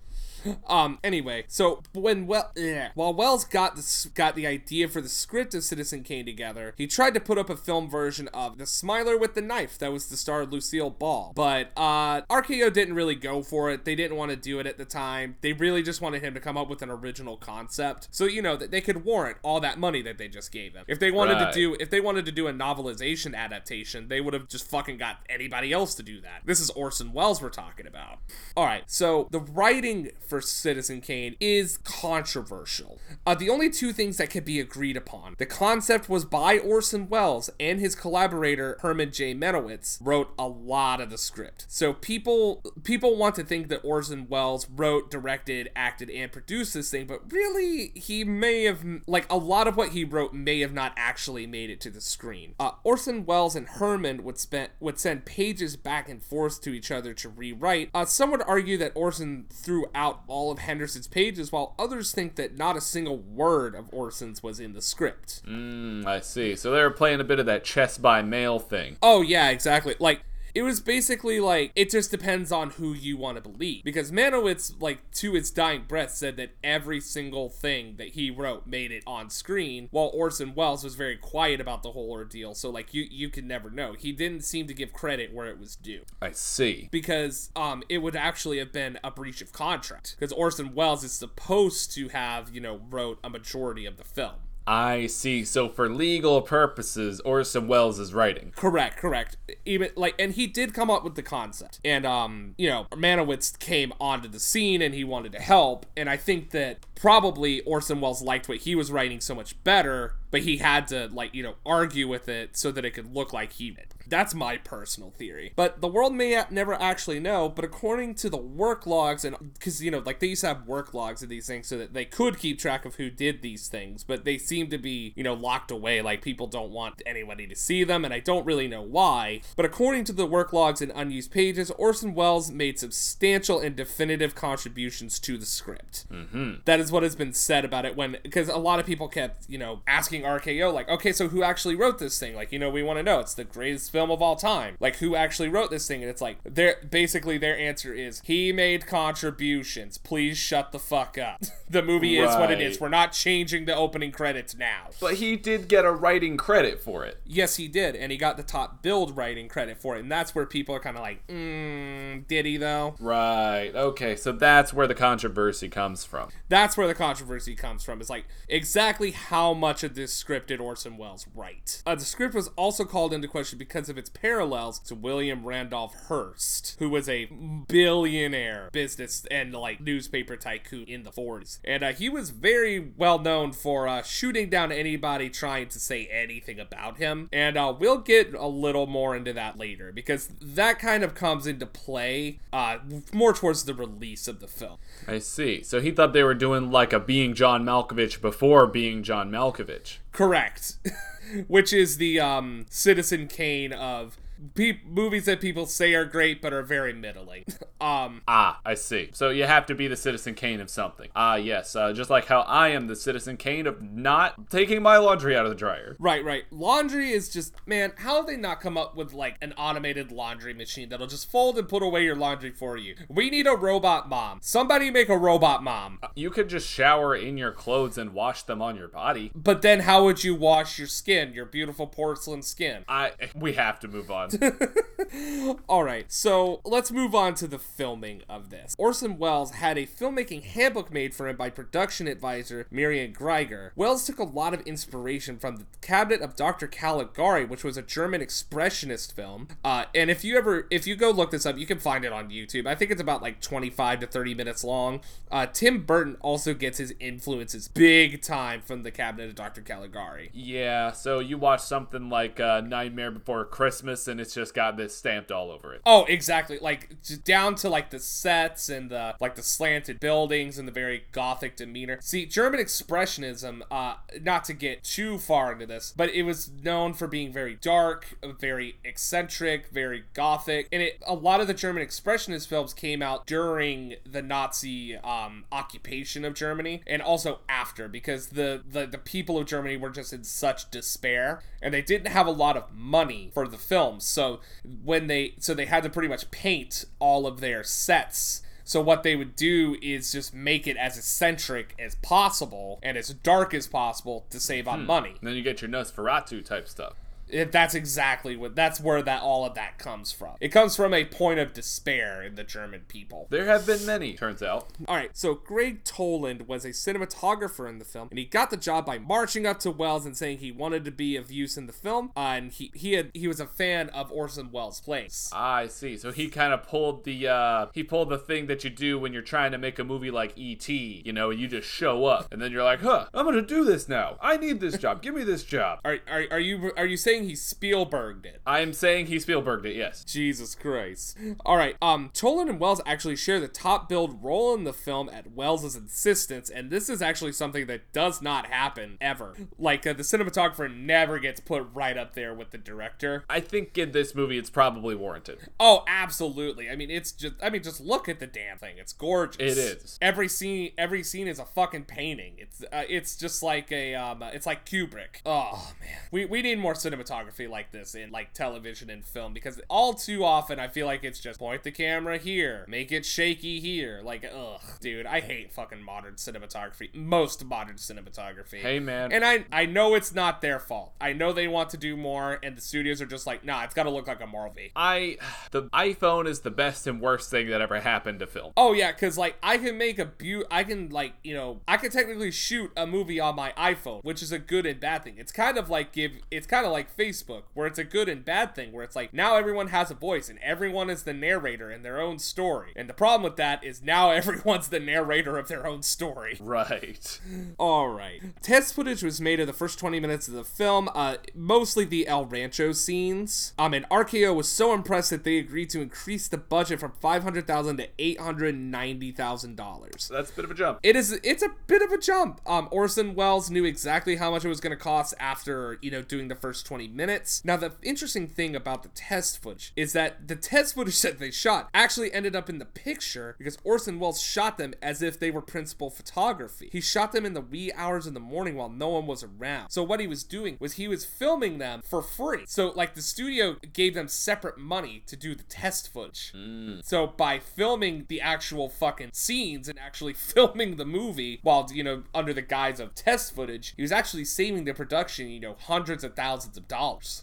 Um. Anyway, so when well, yeah, while Welles got the got the idea for the script of Citizen Kane together, he tried to put up a film version of The Smiler with the Knife that was the star Lucille Ball. But uh, RKO didn't really go for it. They didn't want to do it at the time. They really just wanted him to come up with an original concept, so you know that they could warrant all that money that they just gave him. If they wanted Right. to do if they wanted to do a novelization adaptation, they would have just fucking got anybody else to do that. This is Orson Welles we're talking about. All right, so the writing for for Citizen Kane is controversial. Uh, the only two things that could be agreed upon the concept was by Orson Welles, and his collaborator Herman J. Mankiewicz wrote a lot of the script. So people people want to think that Orson Welles wrote, directed, acted, and produced this thing, but really he may have like a lot of what he wrote may have not actually made it to the screen. Uh, Orson Welles and Herman would spend would send pages back and forth to each other to rewrite. Uh, some would argue that Orson threw out all of Henderson's pages, while others think that not a single word of Orson's was in the script. Mm, I see. So they were playing a bit of that chess by mail thing. Oh yeah, exactly. Like it was basically like it just depends on who you want to believe. Because Mankiewicz like to his dying breath said that every single thing that he wrote made it on screen while Orson Welles was very quiet about the whole ordeal. So like you you can never know. He didn't seem to give credit where it was due. I see. Because um it would actually have been a breach of contract. Because Orson Welles is supposed to have you know wrote a majority of the film I see. So for legal purposes, Orson Welles is writing. Correct, correct. Even like, and he did come up with the concept, and um, you know, Mankiewicz came onto the scene and he wanted to help, and I think that probably Orson Welles liked what he was writing so much better, but he had to like you know argue with it so that it could look like he did. That's my personal theory. But the world may never actually know, but according to the work logs, and because, you know, like they used to have work logs of these things so that they could keep track of who did these things, but they seem to be, you know, locked away. Like people don't want anybody to see them, and I don't really know why. But according to the work logs and unused pages, Orson Welles made substantial and definitive contributions to the script. Mm-hmm. That is what has been said about it when, because a lot of people kept, you know, asking RKO, like, okay, so who actually wrote this thing? Like, you know, we want to know. It's the greatest film of all time. Like who actually wrote this thing? And it's like their basically their answer is he made contributions. Please shut the fuck up. the movie is what it is. We're not changing the opening credits now. But he did get a writing credit for it. Yes, he did, and he got the top billed writing credit for it, and that's where people are kind of like, mm, did he though? Right. Okay. So that's where the controversy comes from. That's where the controversy comes from. It's like exactly how much of this script did Orson Welles write? Uh, the script was also called into question because of its parallels to William Randolph Hearst, who was a billionaire business and like newspaper tycoon in the 40s, and uh, he was very well known for uh, shooting down anybody trying to say anything about him. And uh, we'll get a little more into that later because that kind of comes into play uh, more towards the release of the film. I see. So he thought they were doing like a being John Malkovich before being John Malkovich. Correct. Which is the um, Citizen Kane of pe- movies that people say are great but are very middling. um, Ah, I see. So you have to be the Citizen Kane of something. Ah, yes. Uh, just like how I am the Citizen Kane of not taking my laundry out of the dryer. right, right. Laundry is just man. How have they not come up with like an automated laundry machine that'll just fold and put away your laundry for you? We need a robot mom. Somebody make a robot mom. You could just shower in your clothes and wash them on your body. But then how would you wash your skin, your beautiful porcelain skin? I we have to move on. All right, so let's move on to the filming of this. Orson Welles had a filmmaking handbook made for him by production advisor Miriam Geiger. Welles took a lot of inspiration from the Cabinet of Dr. Caligari, which was a German expressionist film. Uh, and if you ever, if you go look this up, you can find it on YouTube. I think it's about like 25 to 30 minutes long. Uh, Tim Burton also gets his influences big time from the Cabinet of Dr. Caligari. yeah, so you watch something like uh, Nightmare Before Christmas and it's just got this stamped all over it. Oh, exactly. Like down to like the sets and the like the slanted buildings and the very gothic demeanor. See, German expressionism, uh not to get too far into this, but it was known for being very dark, very eccentric, very gothic. And it a lot of the German expressionist films came out during the Nazi um occupation of Germany and also after because the the, the people of Germany were just in such despair and they didn't have a lot of money for the films. So when they so they had to pretty much paint all of their sets. So what they would do is just make it as eccentric as possible and as dark as possible to save on hmm. money. And then you get your Nosferatu type stuff. It, that's exactly what. That's where that all of that comes from. It comes from a point of despair in the German people. There have been many, turns out. All right, so Gregg Toland was a cinematographer in the film, and he got the job by marching up to Welles and saying he wanted to be of use in the film. Uh, and he he had he was a fan of Orson Welles' plays. I see. So he kind of pulled the uh he pulled the thing that you do when you're trying to make a movie like E.T. You know, you just show up and then you're like, huh, I'm gonna do this now. I need this job. Give me this job. Are, are, are you are you saying he Spielberged it? I am saying he Spielberged it. Yes. Jesus Christ. All right. Um, Toland and Welles actually share the top billed role in the film at Welles's insistence, and this is actually something that does not happen ever. Like uh, the cinematographer never gets put right up there with the director. I think in this movie it's probably warranted. Oh, absolutely. I mean, it's just. I mean, just look at the damn thing. It's gorgeous. It is. Every scene. Every scene is a fucking painting. It's. Uh, it's just like a. Um. It's like Kubrick. Oh man. We we need more cinematography like this in like television and film because all too often I feel like it's just point the camera here, make it shaky here. Like, ugh, dude, I hate fucking modern cinematography. Most modern cinematography. Hey man. And I I know it's not their fault. I know they want to do more, and the studios are just like, nah, it's got to look like a Marvel V. I the iPhone is the best and worst thing that ever happened to film. Oh yeah, because like I can make a beau- I can like you know I can technically shoot a movie on my iPhone, which is a good and bad thing. It's kind of like give it's kind of like Facebook, where it's a good and bad thing, where it's like now everyone has a voice and everyone is the narrator in their own story. And the problem with that is now everyone's the narrator of their own story. Right. All right. Test footage was made of the first 20 minutes of the film, uh, mostly the El Rancho scenes. Um, and RKO was so impressed that they agreed to increase the budget from 500,000 to 890,000 dollars. That's a bit of a jump. It is. It's a bit of a jump. Um, Orson Welles knew exactly how much it was going to cost after you know doing the first 20 minutes. Now, the interesting thing about the test footage is that the test footage that they shot actually ended up in the picture because Orson Welles shot them as if they were principal photography. He shot them in the wee hours in the morning while no one was around. So what he was doing was he was filming them for free. So like the studio gave them separate money to do the test footage. Mm. So by filming the actual fucking scenes and actually filming the movie while you know under the guise of test footage, he was actually saving the production, you know, hundreds of thousands of dollars.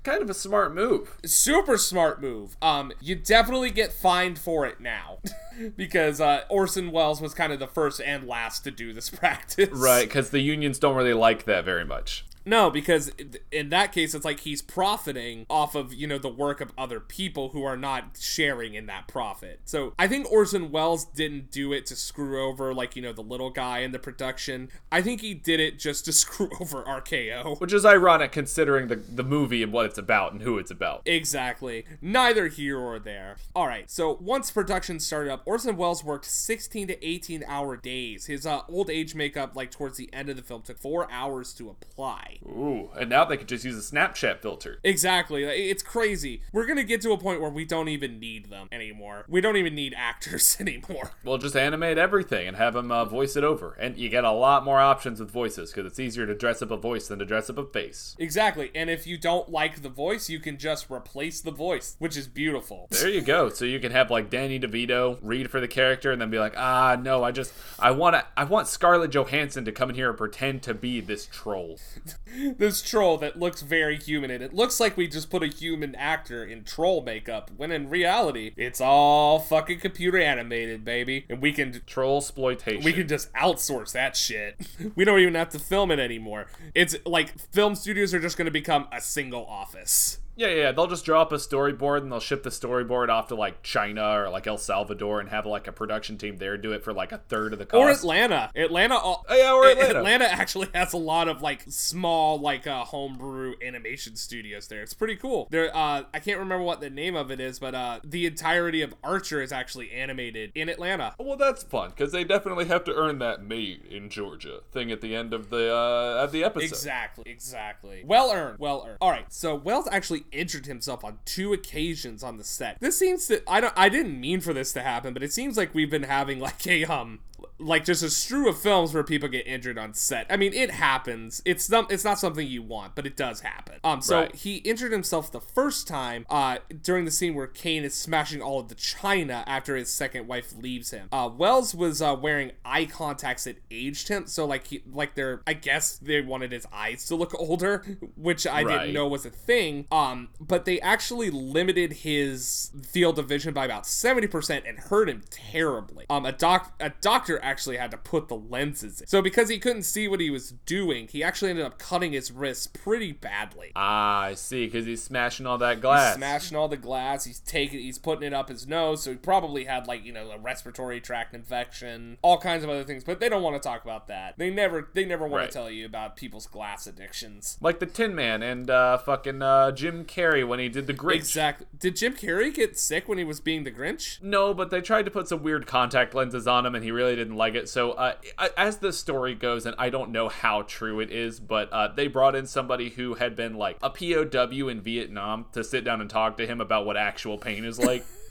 Kind of a smart move. Super smart move. Um, you definitely get fined for it now because uh, Orson Welles was kind of the first and last to do this practice. Right, because the unions don't really like that very much. No, because in that case, it's like he's profiting off of, you know, the work of other people who are not sharing in that profit. So I think Orson Welles didn't do it to screw over, like, you know, the little guy in the production. I think he did it just to screw over RKO. Which is ironic considering the, the movie and what it's about and who it's about. Exactly. Neither here or there. All right. So once production started up, Orson Welles worked 16 to 18 hour days. His uh, old age makeup, like towards the end of the film, took four hours to apply. Ooh, and now they could just use a Snapchat filter. Exactly. It's crazy. We're going to get to a point where we don't even need them anymore. We don't even need actors anymore. We'll just animate everything and have them uh, voice it over. And you get a lot more options with voices because it's easier to dress up a voice than to dress up a face. Exactly. And if you don't like the voice, you can just replace the voice, which is beautiful. There you go. So you can have like Danny DeVito read for the character and then be like, ah, no, I just I want to I want Scarlett Johansson to come in here and pretend to be this troll. this troll that looks very human and it. Looks like we just put a human actor in troll makeup when in reality it's all fucking computer animated baby. And we can Troll exploitation. we can just outsource that shit. We don't even have to film it anymore. It's like film studios are just going to become a single office Yeah, yeah, they'll just draw up a storyboard and they'll ship the storyboard off to like China or like El Salvador and have like a production team there do it for like a third of the cost. or Atlanta. Atlanta. al- Oh, yeah, or Atlanta. Atlanta actually has a lot of like small, like uh, homebrew animation studios there. It's pretty cool. There, uh, I can't remember what the name of it is, but uh, the entirety of Archer is actually animated in Atlanta. Well, that's fun because they definitely have to earn that "made in Georgia" thing at the end of the uh, of the episode. Exactly, exactly. Well earned, well earned. All right, so Welles actually injured himself on two occasions on the set. This seems to I don't I didn't mean for this to happen, but it seems like we've been having like a um like just a strew of films where people get injured on set. I mean, it happens. It's not it's not something you want, but it does happen. Um, so Right. he injured himself the first time uh during the scene where Kane is smashing all of the china after his second wife leaves him. Uh, Welles was uh, wearing eye contacts that aged him, so like he like they're I guess they wanted his eyes to look older, which I Right. didn't know was a thing. Um, but they actually limited his field of vision by about seventy percent and hurt him terribly. Um, a doc a doctor actually had to put the lenses in. So because he couldn't see what he was doing, he actually ended up cutting his wrists pretty badly. Ah, I see, because he's smashing all that glass. Smashing all the glass, he's taking, he's putting it up his nose, so he probably had like you know a respiratory tract infection, all kinds of other things. But they don't want to talk about that. They never, they never want Right. to tell you about people's glass addictions. Like the Tin Man and uh, fucking uh, Jim Carrey when he did the Grinch. Exactly. Did Jim Carrey get sick when he was being the Grinch? No, but they tried to put some weird contact lenses on him, and he really didn't like it. So, uh, as the story goes, and I don't know how true it is, but uh, they brought in somebody who had been like a POW in Vietnam to sit down and talk to him about what actual pain is like,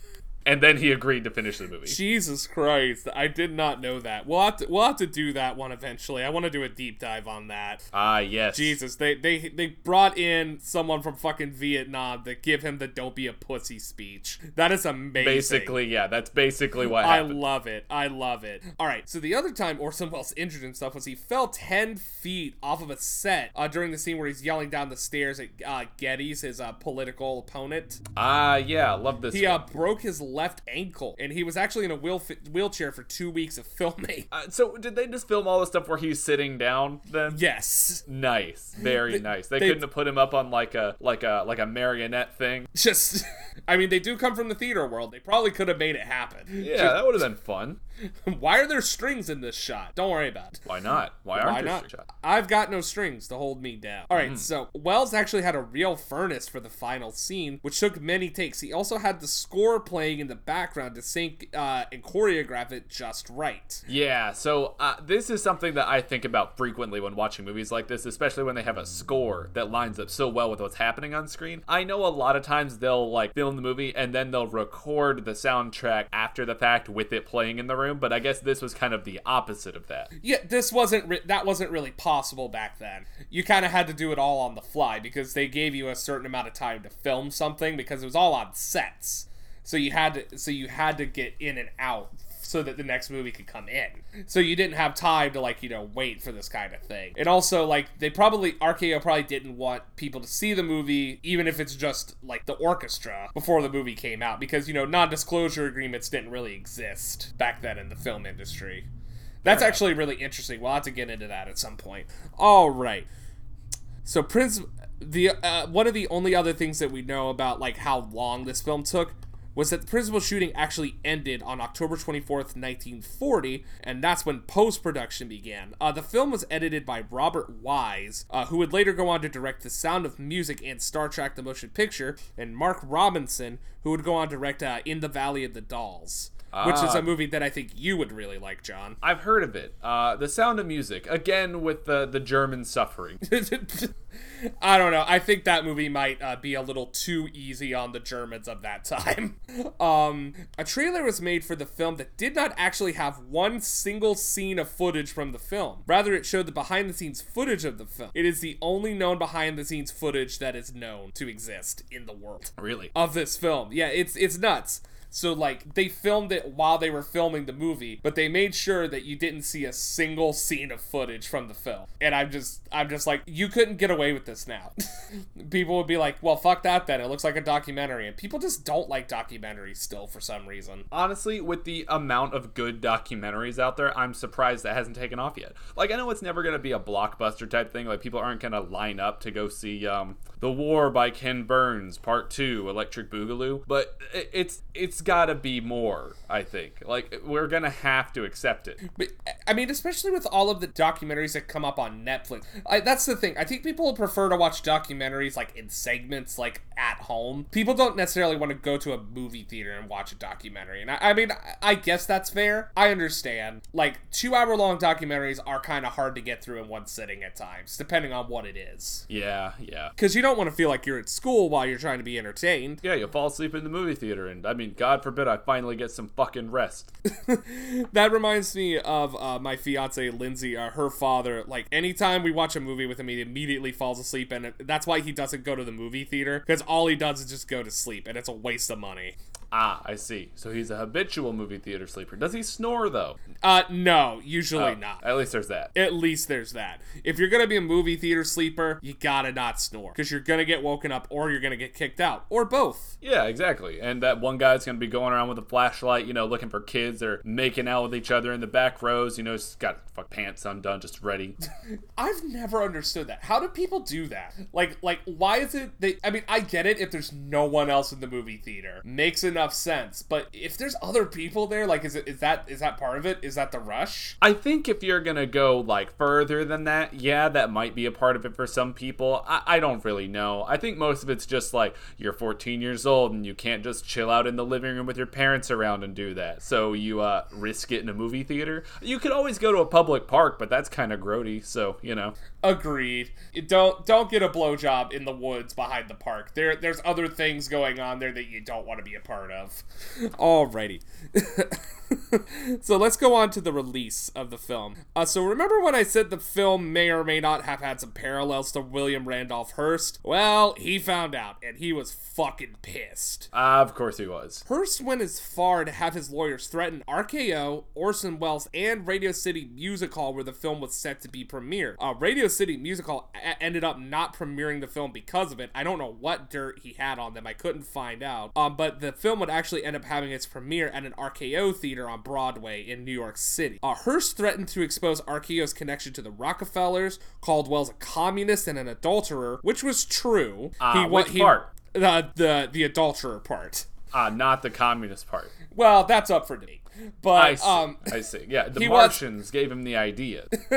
and then he agreed to finish the movie. Jesus Christ, I did not know that. We'll have to, we'll have to do that one eventually. I want to do a deep dive on that. Ah, yes. Jesus, they they they brought in someone from fucking Vietnam to give him the "Don't be a pussy" speech. That is amazing. Basically, yeah, that's basically what happened. I happened. love it. I love it. All right. So the other time Orson Welles injured himself was he fell ten feet off of a set uh, during the scene where he's yelling down the stairs at uh, Gettys, his uh, political opponent. Ah, yeah, love this. He uh, broke his left ankle, and he was actually in a wheel wheelchair for two weeks of filming. Uh, so, did they just film all the stuff where he's sitting down then? yes. Nice, very nice. They, they- couldn't have put him up on like a like a like a marionette thing. Just, I mean, they do come from the theater world. They probably could have made it happen. Yeah, that would have been fun. Why are there strings in this shot? Don't worry about it. Why not? Why aren't Why there not? shots? I've got no strings to hold me down. All right, so Welles actually had a real furnace for the final scene, which took many takes. He also had the score playing in the background to sync uh, and choreograph it just right. Yeah, so uh, this is something that I think about frequently when watching movies like this, especially when they have a score that lines up so well with what's happening on screen. I know a lot of times they'll like film the movie and then they'll record the soundtrack after the fact with it playing in the room, but I guess this was kind of the opposite of that. Yeah, this wasn't re- that wasn't really possible back then. You kind of had to do it all on the fly because they gave you a certain amount of time to film something because it was all on sets. So you had to so you had to get in and out so that the next movie could come in. So you didn't have time to like, you know, wait for this kind of thing. And also like they probably RKO probably didn't want people to see the movie even if it's just like the orchestra before the movie came out because, you know, non-disclosure agreements didn't really exist back then in the film industry. That's actually really interesting. We'll have to get into that at some point. All right. So Prince, the uh, one of the only other things that we know about like how long this film took was that the principal shooting actually ended on October 24th, 1940, and that's when post production began. Uh, the film was edited by Robert Wise, uh, who would later go on to direct The Sound of Music and Star Trek the Motion Picture, and Mark Robson, who would go on to direct uh, In the Valley of the Dolls. Which is Ah. a movie that I think you would really like, John. I've heard of it. Uh, the Sound of Music, again with the, the German suffering. I don't know. I think that movie might uh, be a little too easy on the Germans of that time. Um, a trailer was made for the film that did not actually have one single scene of footage from the film. Rather, it showed the behind the scenes footage of the film. It is the only known behind the scenes footage that is known to exist in the world Really? of this film. Yeah, it's it's nuts. So like they filmed it while they were filming the movie, but they made sure that you didn't see a single scene of footage from the film. And I'm just I'm just like you couldn't get away with this now. people would be like, "Well, fuck that then. It looks like a documentary." And people just don't like documentaries still for some reason. Honestly, with the amount of good documentaries out there, I'm surprised that hasn't taken off yet. Like, I know it's never going to be a blockbuster type thing. Like, people aren't going to line up to go see um, The War by Ken Burns, Part 2, Electric Boogaloo. But it's it's got to be more, I think. Like, we're going to have to accept it. But I mean, especially with all of the documentaries that come up on Netflix. I, that's the thing. I think people prefer to watch documentaries like in segments, like at home. People don't necessarily want to go to a movie theater and watch a documentary. And I, I mean, I guess that's fair. I understand. Like, two hour long documentaries are kind of hard to get through in one sitting at times, depending on what it is. Yeah, yeah. Because you don't want to feel like you're at school while you're trying to be entertained. Yeah, you'll fall asleep in the movie theater, and I mean, God forbid I finally get some fucking rest. that reminds me of uh, my fiance Lindsay. Uh, her father, like anytime we watch a movie with him, he immediately falls asleep, and that's why he doesn't go to the movie theater because all he does is just go to sleep, and it's a waste of money. Ah, I see. So he's a habitual movie theater sleeper. Does he snore though? Uh, no, usually oh, not. At least there's that. At least there's that. If you're gonna be a movie theater sleeper, you gotta not snore because you're gonna get woken up or you're gonna get kicked out or both. Yeah, exactly. And that one guy's gonna be going around with a flashlight, you know, looking for kids or making out with each other in the back rows. You know, he's got fuck pants undone, just ready. I've never understood that. How do people do that? Like, like why is it they? I mean, I get it if there's no one else in the movie theater, makes enough sense. But if there's other people there, like, is it is that is that part of it? Is that the rush? I think if you're gonna go like further than that, yeah, that might be a part of it for some people. I, I don't really know. I think most of it's just like you're 14 years old and you can't just chill out in the living room with your parents around and do that. So you uh, risk it in a movie theater. You could always go to a public park, but that's kind of grody. So you know. Agreed. Don't don't get a blowjob in the woods behind the park. There there's other things going on there that you don't want to be a part of. Alrighty. so let's go on to the release of the film. Uh, so remember when I said the film may or may not have had some parallels to William Randolph Hearst? Well, he found out, and he was fucking pissed. Uh, of course he was. Hearst went as far to have his lawyers threaten RKO, Orson Welles, and Radio City Music Hall where the film was set to be premiered. Uh, Radio City Music Hall a- ended up not premiering the film because of it. I don't know what dirt he had on them. I couldn't find out. Um, but the film would actually end up having its premiere at an RKO theater on Broadway in New York City. Uh, Hearst threatened to expose RKO's connection to the Rockefellers, Caldwell's a communist and an adulterer, which was true. Uh, he, which he, part? The, the, the adulterer part. Uh, not the communist part. Well, that's up for debate. But I see, um, I see. Yeah, the Martians was... gave him the idea.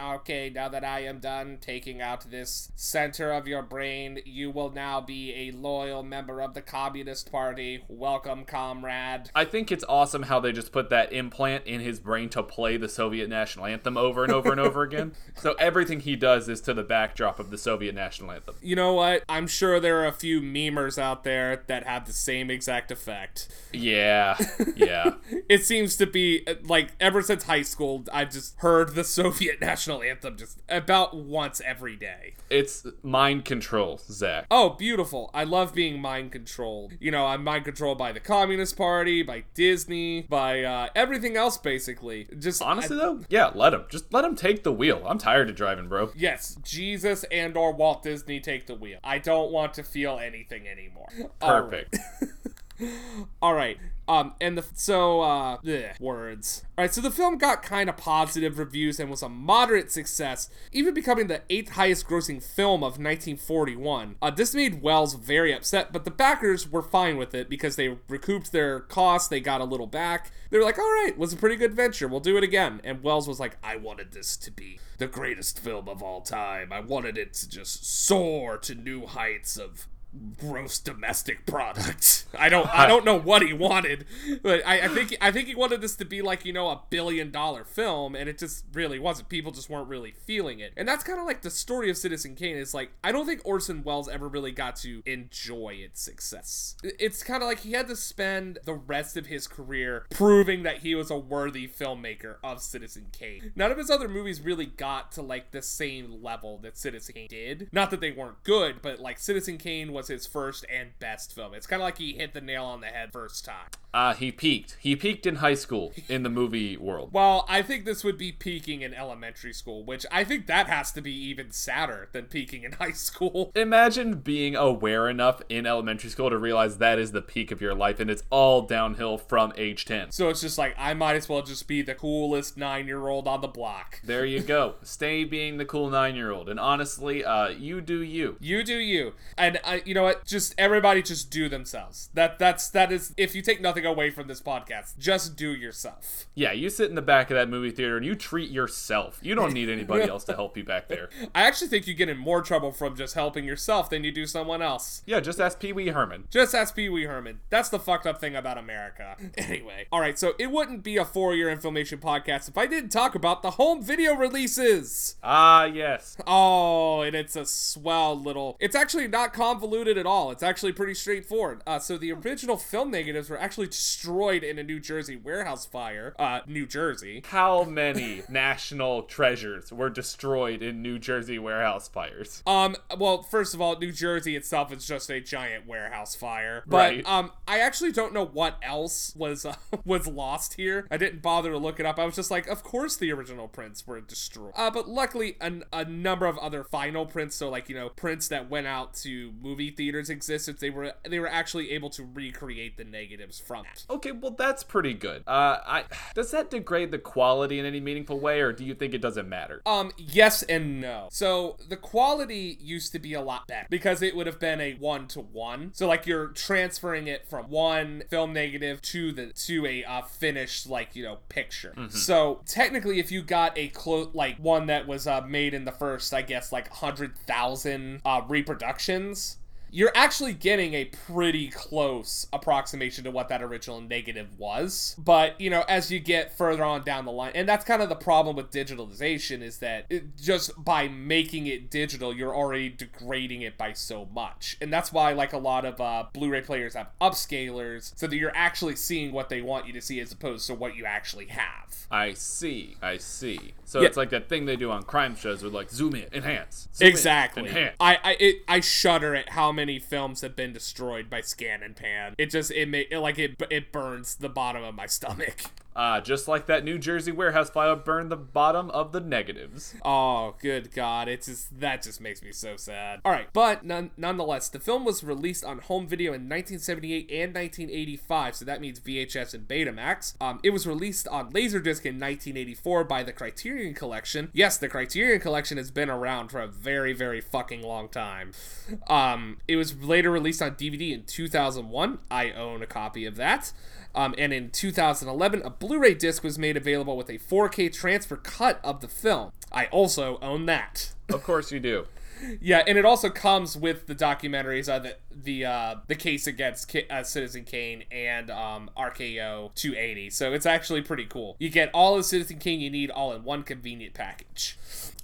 okay, now that I am done taking out this center of your brain, you will now be a loyal member of the Communist Party. Welcome, comrade. I think it's awesome how they just put that implant in his brain to play the Soviet national anthem over and over and over again. So everything he does is to the backdrop of the Soviet national anthem. You know what? I'm sure there are a few memers out there that have the same exact effect. Yeah yeah. it seems to be like ever since high school, I've just heard the Soviet national anthem just about once every day. It's mind control, Zach. Oh, beautiful. I love being mind controlled. You know, I'm mind controlled by the Communist Party, by Disney, by uh, everything else, basically. Just honestly, I, though, yeah, let him. Just let him take the wheel. I'm tired of driving, bro. Yes, Jesus and or Walt Disney take the wheel. I don't want to feel anything anymore. Perfect. All right. Um, and the so uh, bleh, words. All right, so the film got kind of positive reviews and was a moderate success, even becoming the eighth highest-grossing film of 1941. Uh, this made Welles very upset, but the backers were fine with it because they recouped their costs. They got a little back. They were like, "All right, was a pretty good venture. We'll do it again." And Welles was like, "I wanted this to be the greatest film of all time. I wanted it to just soar to new heights of gross domestic product. I don't I don't know what he wanted, but I, I, think I think he wanted this to be like you know a billion dollar film, and it just really wasn't. People just weren't really feeling it, and that's kind of like the story of Citizen Kane. Is like I don't think Orson Welles ever really got to enjoy its success. It's kind of like he had to spend the rest of his career proving that he was a worthy filmmaker of Citizen Kane. None of his other movies really got to like the same level that Citizen Kane did. Not that they weren't good, but like Citizen Kane was his first and best film. It's kind of like he hit the nail on the head first time. Uh, he peaked. He peaked in high school in the movie world. Well, I think this would be peaking in elementary school, which I think that has to be even sadder than peaking in high school. Imagine being aware enough in elementary school to realize that is the peak of your life and it's all downhill from age 10. So it's just like, I might as well just be the coolest nine year old on the block. There you go. Stay being the cool nine year old. And honestly, uh, you do you. You do you. And, uh, you know what? Just everybody just do themselves. That that's that is if you take nothing away from this podcast, just do yourself. Yeah, you sit in the back of that movie theater and you treat yourself. You don't need anybody else to help you back there. I actually think you get in more trouble from just helping yourself than you do someone else. Yeah, just ask Pee Wee Herman. Just ask Pee Wee Herman. That's the fucked up thing about America. Anyway, all right. So it wouldn't be a four-year information podcast if I didn't talk about the home video releases. Ah, yes. Oh, and it's a swell little. It's actually not convoluted at all. It's actually pretty straightforward. Uh, so the original film negatives were actually destroyed in a New Jersey warehouse fire. Uh, New Jersey. How many national treasures were destroyed in New Jersey warehouse fires? Um, well, first of all, New Jersey itself is just a giant warehouse fire. But Right. um, I actually don't know what else was uh, was lost here. I didn't bother to look it up. I was just like, of course the original prints were destroyed. Uh, but luckily, an, a number of other final prints, so like you know, prints that went out to movie theaters exist if They were they were actually able to recreate the negatives from it. Okay, well that's pretty good. Uh, I does that degrade the quality in any meaningful way, or do you think it doesn't matter? Um, yes and no. So the quality used to be a lot better because it would have been a one to one. So like you're transferring it from one film negative to the to a uh, finished like you know picture. So technically, if you got a close like one that was uh, made in the first, I guess like hundred thousand uh, reproductions. You're actually getting a pretty close approximation to what that original negative was. But, you know, as you get further on down the line, and that's kind of the problem with digitalization is that it, just by making it digital, you're already degrading it by so much. And that's why, like, a lot of uh, Blu ray players have upscalers so that you're actually seeing what they want you to see as opposed to what you actually have. I see, I see. So Yeah. it's like that thing they do on crime shows with like zoom in, enhance, zoom in, Exactly. enhance. I I it, I shudder at how many films have been destroyed by scan and pan. It just it may it, like it it burns the bottom of my stomach. Uh, just like that New Jersey warehouse fire burned the bottom of the negatives. Oh, good God! It's just that just makes me so sad. All right, but none, nonetheless, the film was released on home video in 1978 and 1985, so that means VHS and Betamax. Um, it was released on Laserdisc in 1984 by the Criterion Collection. Yes, the Criterion Collection has been around for a very, very fucking long time. Um, it was later released on DVD in 2001. I own a copy of that. Um, and in 2011, a Blu ray disc was made available with a 4K transfer cut of the film. I also own that. Of course you do. Yeah, and it also comes with the documentaries, uh, the the uh, the case against Ki- uh, Citizen Kane and um, RKO 280. So it's actually pretty cool. You get all of Citizen Kane you need all in one convenient package.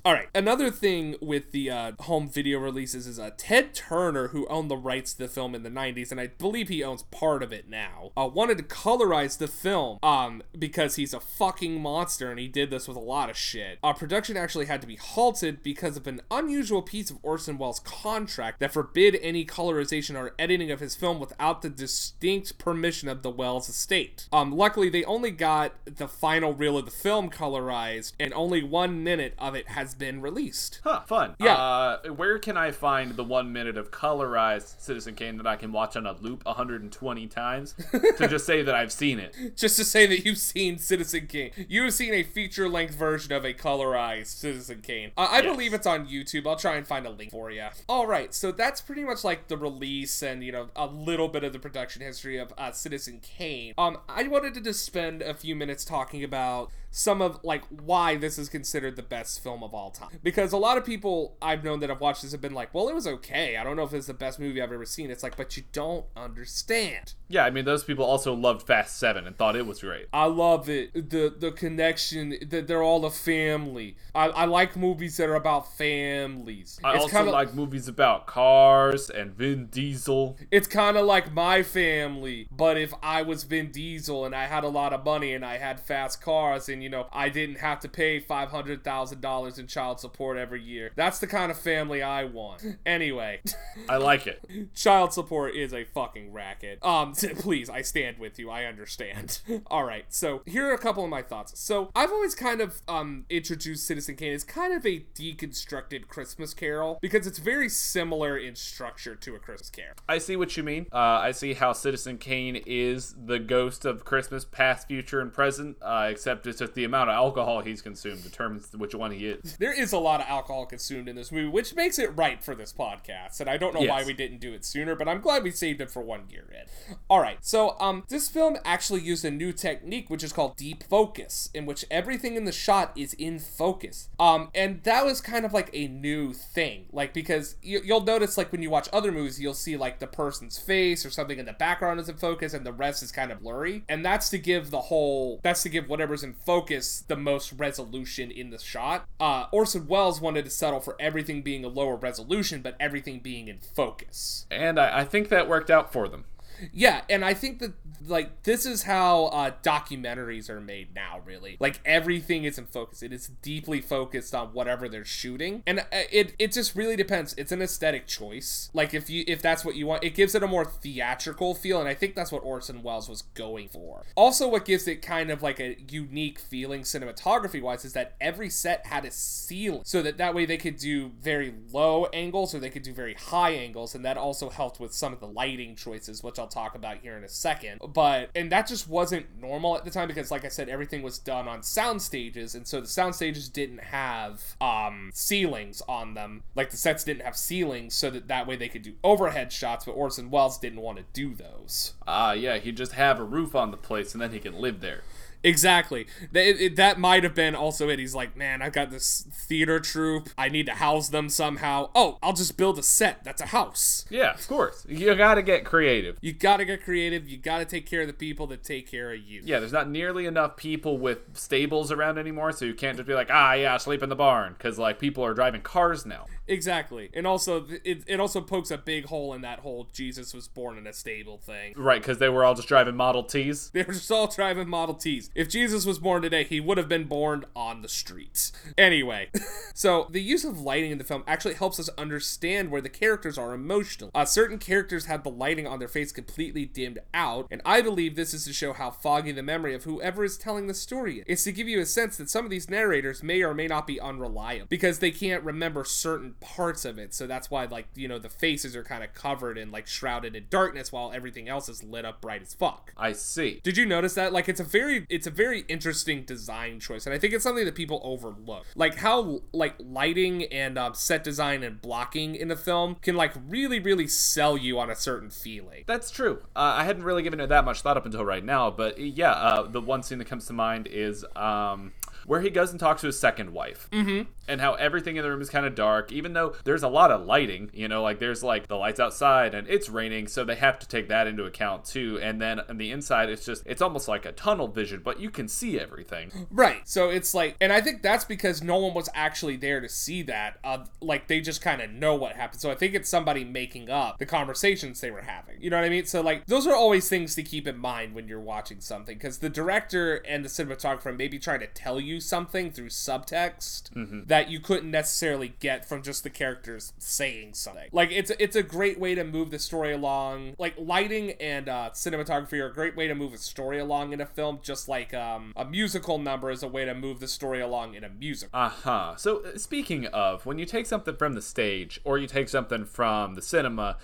All right. Another thing with the uh, home video releases is uh, Ted Turner, who owned the rights to the film in the 90s, and I believe he owns part of it now, uh, wanted to colorize the film um, because he's a fucking monster, and he did this with a lot of shit. Uh, production actually had to be halted because of an unusual piece of Orson Welles' contract that forbid any colorization or editing of his film without the distinct permission of the Welles estate. Um, luckily, they only got the final reel of the film colorized, and only one minute of it has been released. Huh, fun. Yeah. Uh, where can I find the one minute of colorized Citizen Kane that I can watch on a loop 120 times to just say that I've seen it? Just to say that you've seen Citizen Kane. You have seen a feature length version of a colorized Citizen Kane. Uh, I Yes. believe it's on YouTube. I'll try and find a link for you. All right, so that's pretty much like the release and, you know, a little bit of the production history of uh, Citizen Kane. Um, I wanted to just spend a few minutes talking about some of like why this is considered the best film of all time because a lot of people i've known that have watched this have been like well it was okay i don't know if it's the best movie i've ever seen it's like but you don't understand Yeah, I mean, those people also loved Fast 7 and thought it was great. I love it. The the connection that they're all a family. I, I like movies that are about families. I it's also kind of like movies about cars and Vin Diesel. it's kind of like my family, but if I was Vin Diesel and I had a lot of money and I had fast cars and you know I didn't have to pay five hundred thousand dollars in child support every year, that's the kind of family I want. Anyway. I like it. child support is a fucking racket. Um, please, I stand with you. I understand. All right, so here are a couple of my thoughts. So I've always kind of um introduced Citizen Kane as kind of a deconstructed Christmas Carol because it's very similar in structure to a Christmas Carol. I see what you mean. Uh, I see how Citizen Kane is the ghost of Christmas, past, future, and present, uh, except it's a the amount of alcohol he's consumed determines which one he is. There is a lot of alcohol consumed in this movie, which makes it right for this podcast. And I don't know why we didn't do it sooner, but I'm glad we saved it for one year in. All right, so um, this film actually used a new technique, which is called deep focus, in which everything in the shot is in focus. Um, and that was kind of like a new thing, like because you, you'll notice like when you watch other movies, you'll see like the person's face or something in the background is in focus, and the rest is kind of blurry, and that's to give the whole that's to give whatever's in focus the most resolution in the shot. Uh, Orson Welles wanted to settle for everything being a lower resolution, but everything being in focus. And I, I think that worked out for them. Yeah, and I think that like this is how uh, documentaries are made now. Really, like everything is in focus. It is deeply focused on whatever they're shooting, and uh, it it just really depends. It's an aesthetic choice. Like if you if that's what you want, it gives it a more theatrical feel, and I think that's what Orson Welles was going for. Also, what gives it kind of like a unique feeling cinematography wise is that every set had a ceiling, so that that way they could do very low angles or they could do very high angles, and that also helped with some of the lighting choices, which I'll talk about here in a second. But and that just wasn't normal at the time because, like I said, everything was done on sound stages, and so the sound stages didn't have um, ceilings on them. Like the sets didn't have ceilings, so that that way they could do overhead shots. But Orson Welles didn't want to do those. Ah, yeah, he'd just have a roof on the place and then he can live there. Exactly. That, it, it- that might have been also it. He's like, man, I've got this theater troupe. I need to house them somehow. Oh, I'll just build a set. That's a house. Yeah, of course. You gotta get creative. You gotta get creative. You gotta take care of the people that take care of you. Yeah, there's not nearly enough people with stables around anymore, so you can't just be like, ah, yeah, sleep in the barn, because like people are driving cars now. Exactly. And also, it, it also pokes a big hole in that whole Jesus was born in a stable thing. Right, because they were all just driving Model Ts. They were just all driving Model Ts. If Jesus was born today, he would have been born on the streets. Anyway, so the use of lighting in the film actually helps us understand where the characters are emotional. Uh, certain characters have the lighting on their face completely dimmed out, and I believe this is to show how foggy the memory of whoever is telling the story is. It's to give you a sense that some of these narrators may or may not be unreliable because they can't remember certain parts of it. So that's why, like, you know, the faces are kind of covered and like shrouded in darkness while everything else is lit up bright as fuck. I see. Did you notice that? Like, it's a very, it's a very interesting design choice, and I think it's something that people overlook. Like how, like lighting and um, set design and blocking in a film can like really, really sell you on a certain feeling. That's true. Uh, I hadn't really given it that much thought up until right now, but yeah, uh, the one scene that comes to mind is um, where he goes and talks to his second wife, mm-hmm. and how everything in the room is kind of dark, even though there's a lot of lighting. You know, like there's like the lights outside and it's raining, so they have to take that into account too. And then on the inside, it's just it's almost like a tunnel vision, but you can see everything. Right. So it's like, and I think that's because no one was actually there to see that. Uh, like they just kind of know what happened. So I think it's somebody making up the conversations they were having. You know what I mean? So like those are always things to keep in mind when you're watching something because the director and the cinematographer may be trying to tell you something through subtext that you couldn't necessarily get from just the characters saying something. Like it's it's a great way to move the story along. Like lighting and uh, cinematography are a great way to move a story along in a film, just like um, a musical number is a way to move the story along in a musical. Uh huh. So, speaking of, when you take something from the stage or you take something from the cinema,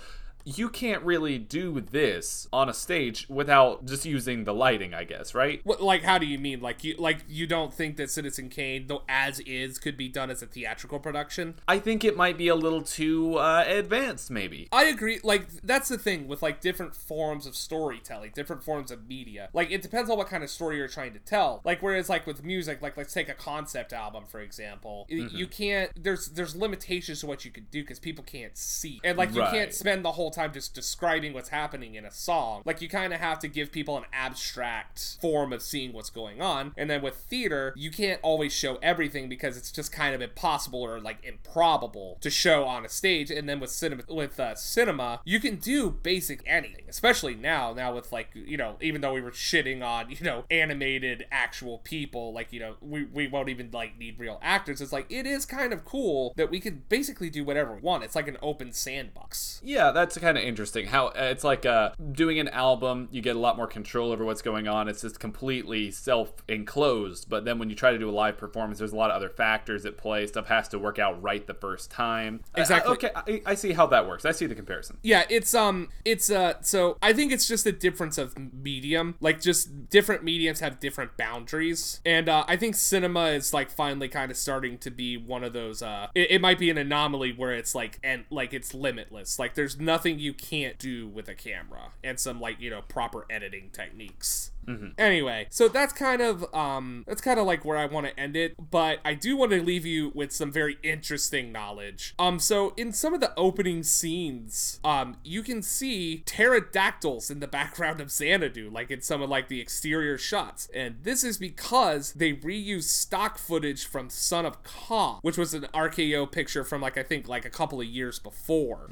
you can't really do this on a stage without just using the lighting, I guess, right? What, like, how do you mean? Like, you like you don't think that Citizen Kane, though as is, could be done as a theatrical production? I think it might be a little too uh, advanced, maybe. I agree. Like that's the thing with like different forms of storytelling, different forms of media. Like it depends on what kind of story you're trying to tell. Like whereas like with music, like let's take a concept album for example. y- You can't. There's there's limitations to what you could do because people can't see, and like you Right. can't spend the whole time just describing what's happening in a song. Like you kind of have to give people an abstract form of seeing what's going on. And then with theater, you can't always show everything because it's just kind of impossible or like improbable to show on a stage. And then with cinema, with uh, cinema, you can do basic anything, especially now. Now with like you know, even though we were shitting on you know animated actual people, like you know, we we won't even like need real actors. It's like it is kind of cool that we can basically do whatever we want. It's like an open sandbox. Yeah, that's kind of interesting how uh, it's like uh, doing an album. You get a lot more control over what's going on. It's just completely self-enclosed. But then when you try to do a live performance, there's a lot of other factors at play. Stuff has to work out right the first time. Exactly. okay, I, I see how that works. I see the comparison. Yeah, it's um it's uh so I think it's just a difference of medium. Like just different mediums have different boundaries. And uh I think cinema is like finally kind of starting to be one of those uh it, it might be an anomaly where it's like and like it's limitless. Like there's nothing you can't do with a camera and some like, you know, proper editing techniques. Anyway, so that's kind of um that's kind of like where I want to end it, but I do want to leave you with some very interesting knowledge. Um so in some of the opening scenes, um you can see pterodactyls in the background of Xanadu, like in some of like the exterior shots. And this is because they reused stock footage from Son of Kong, which was an RKO picture from like I think like a couple of years before.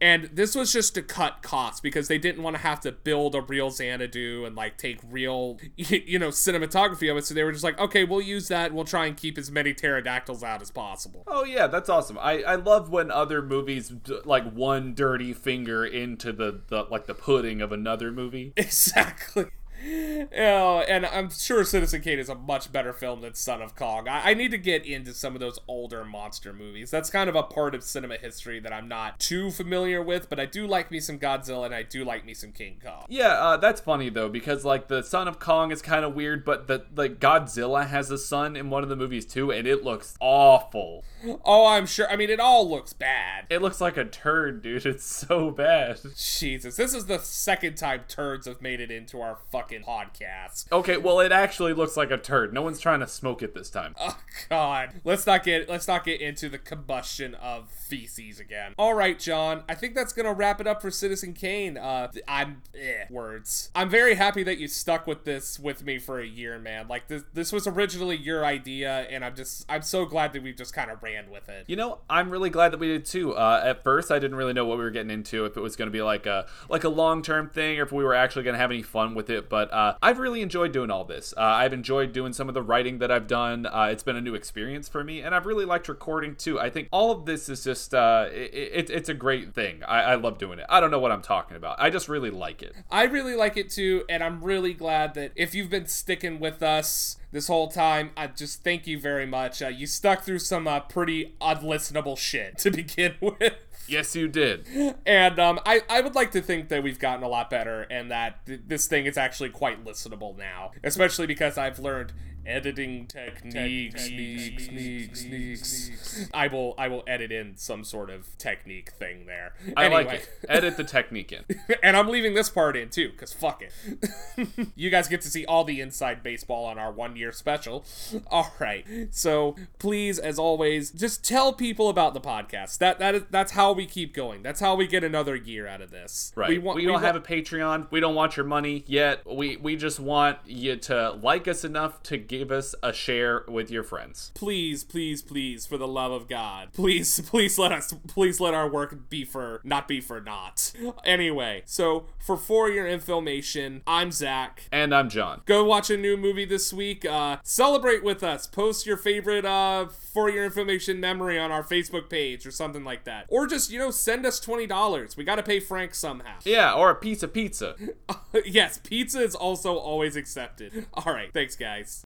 And this was just to cut costs because they didn't want to have to build a real Xanadu and like take real, you know, cinematography of it. So they were just like, okay, we'll use that. We'll try and keep as many pterodactyls out as possible. Oh yeah, that's awesome. I, I love when other movies like one dirty finger into the, the like the pudding of another movie. Exactly. Yeah, and I'm sure Citizen Kane is a much better film than Son of Kong. I, I need to get into some of those older monster movies. That's kind of a part of cinema history that I'm not too familiar with, but I do like me some Godzilla and I do like me some King Kong. Yeah, uh, that's funny though because like the Son of Kong is kind of weird, but the like Godzilla has a son in one of the movies too, and it looks awful. Oh, I'm sure. I mean, it all looks bad. It looks like a turd, dude. It's so bad. Jesus, this is the second time turds have made it into our fucking podcast. Okay, well it actually looks like a turd. No one's trying to smoke it this time. Oh God, let's not get let's not get into the combustion of feces again. All right, John, I think that's gonna wrap it up for Citizen Kane. Uh, I'm eh, words. I'm very happy that you stuck with this with me for a year, man. Like this this was originally your idea, and I'm just I'm so glad that we've just kind of ran with it. You know, I'm really glad that we did too. Uh, at first, I didn't really know what we were getting into, if it was going to be like a like a long term thing, or if we were actually going to have any fun with it. But uh, I've really enjoyed doing all this. Uh, I've enjoyed doing some of the writing that I've done. Uh, it's been a new experience for me, and I've really liked recording too. I think all of this is just uh, it, it, it's a great thing. I, I love doing it. I don't know what I'm talking about. I just really like it. I really like it too, and I'm really glad that if you've been sticking with us this whole time, I just thank you very much. Uh, you stuck through some uh, pretty unlistenable shit to begin with. Yes, you did. And um, I, I would like to think that we've gotten a lot better and that th- this thing is actually quite listenable now, especially because I've learned editing techniques. Sneaks, sneaks, sneaks. I will I will edit in some sort of technique thing there. I anyway. like it. Edit the technique in. and I'm leaving this part in too, because fuck it. you guys get to see all the inside baseball on our one year special. All right. So please, as always, just tell people about the podcast. That that is that's how we keep going. That's how we get another year out of this. Right. We We, don't wa- have a Patreon. We don't want your money yet. We we just want you to like us enough to give us a share with your friends. please, please, please, for the love of God, please, please let us, please let our work be for, not be for naught. Anyway, so for For Your Information, I'm Zach. And I'm John. go watch a new movie this week uh celebrate with us post your favorite uh for your information memory on our facebook page or something like that or just you know send us $20 we gotta pay frank somehow Yeah, or a piece of pizza. yes pizza is also always accepted all right thanks guys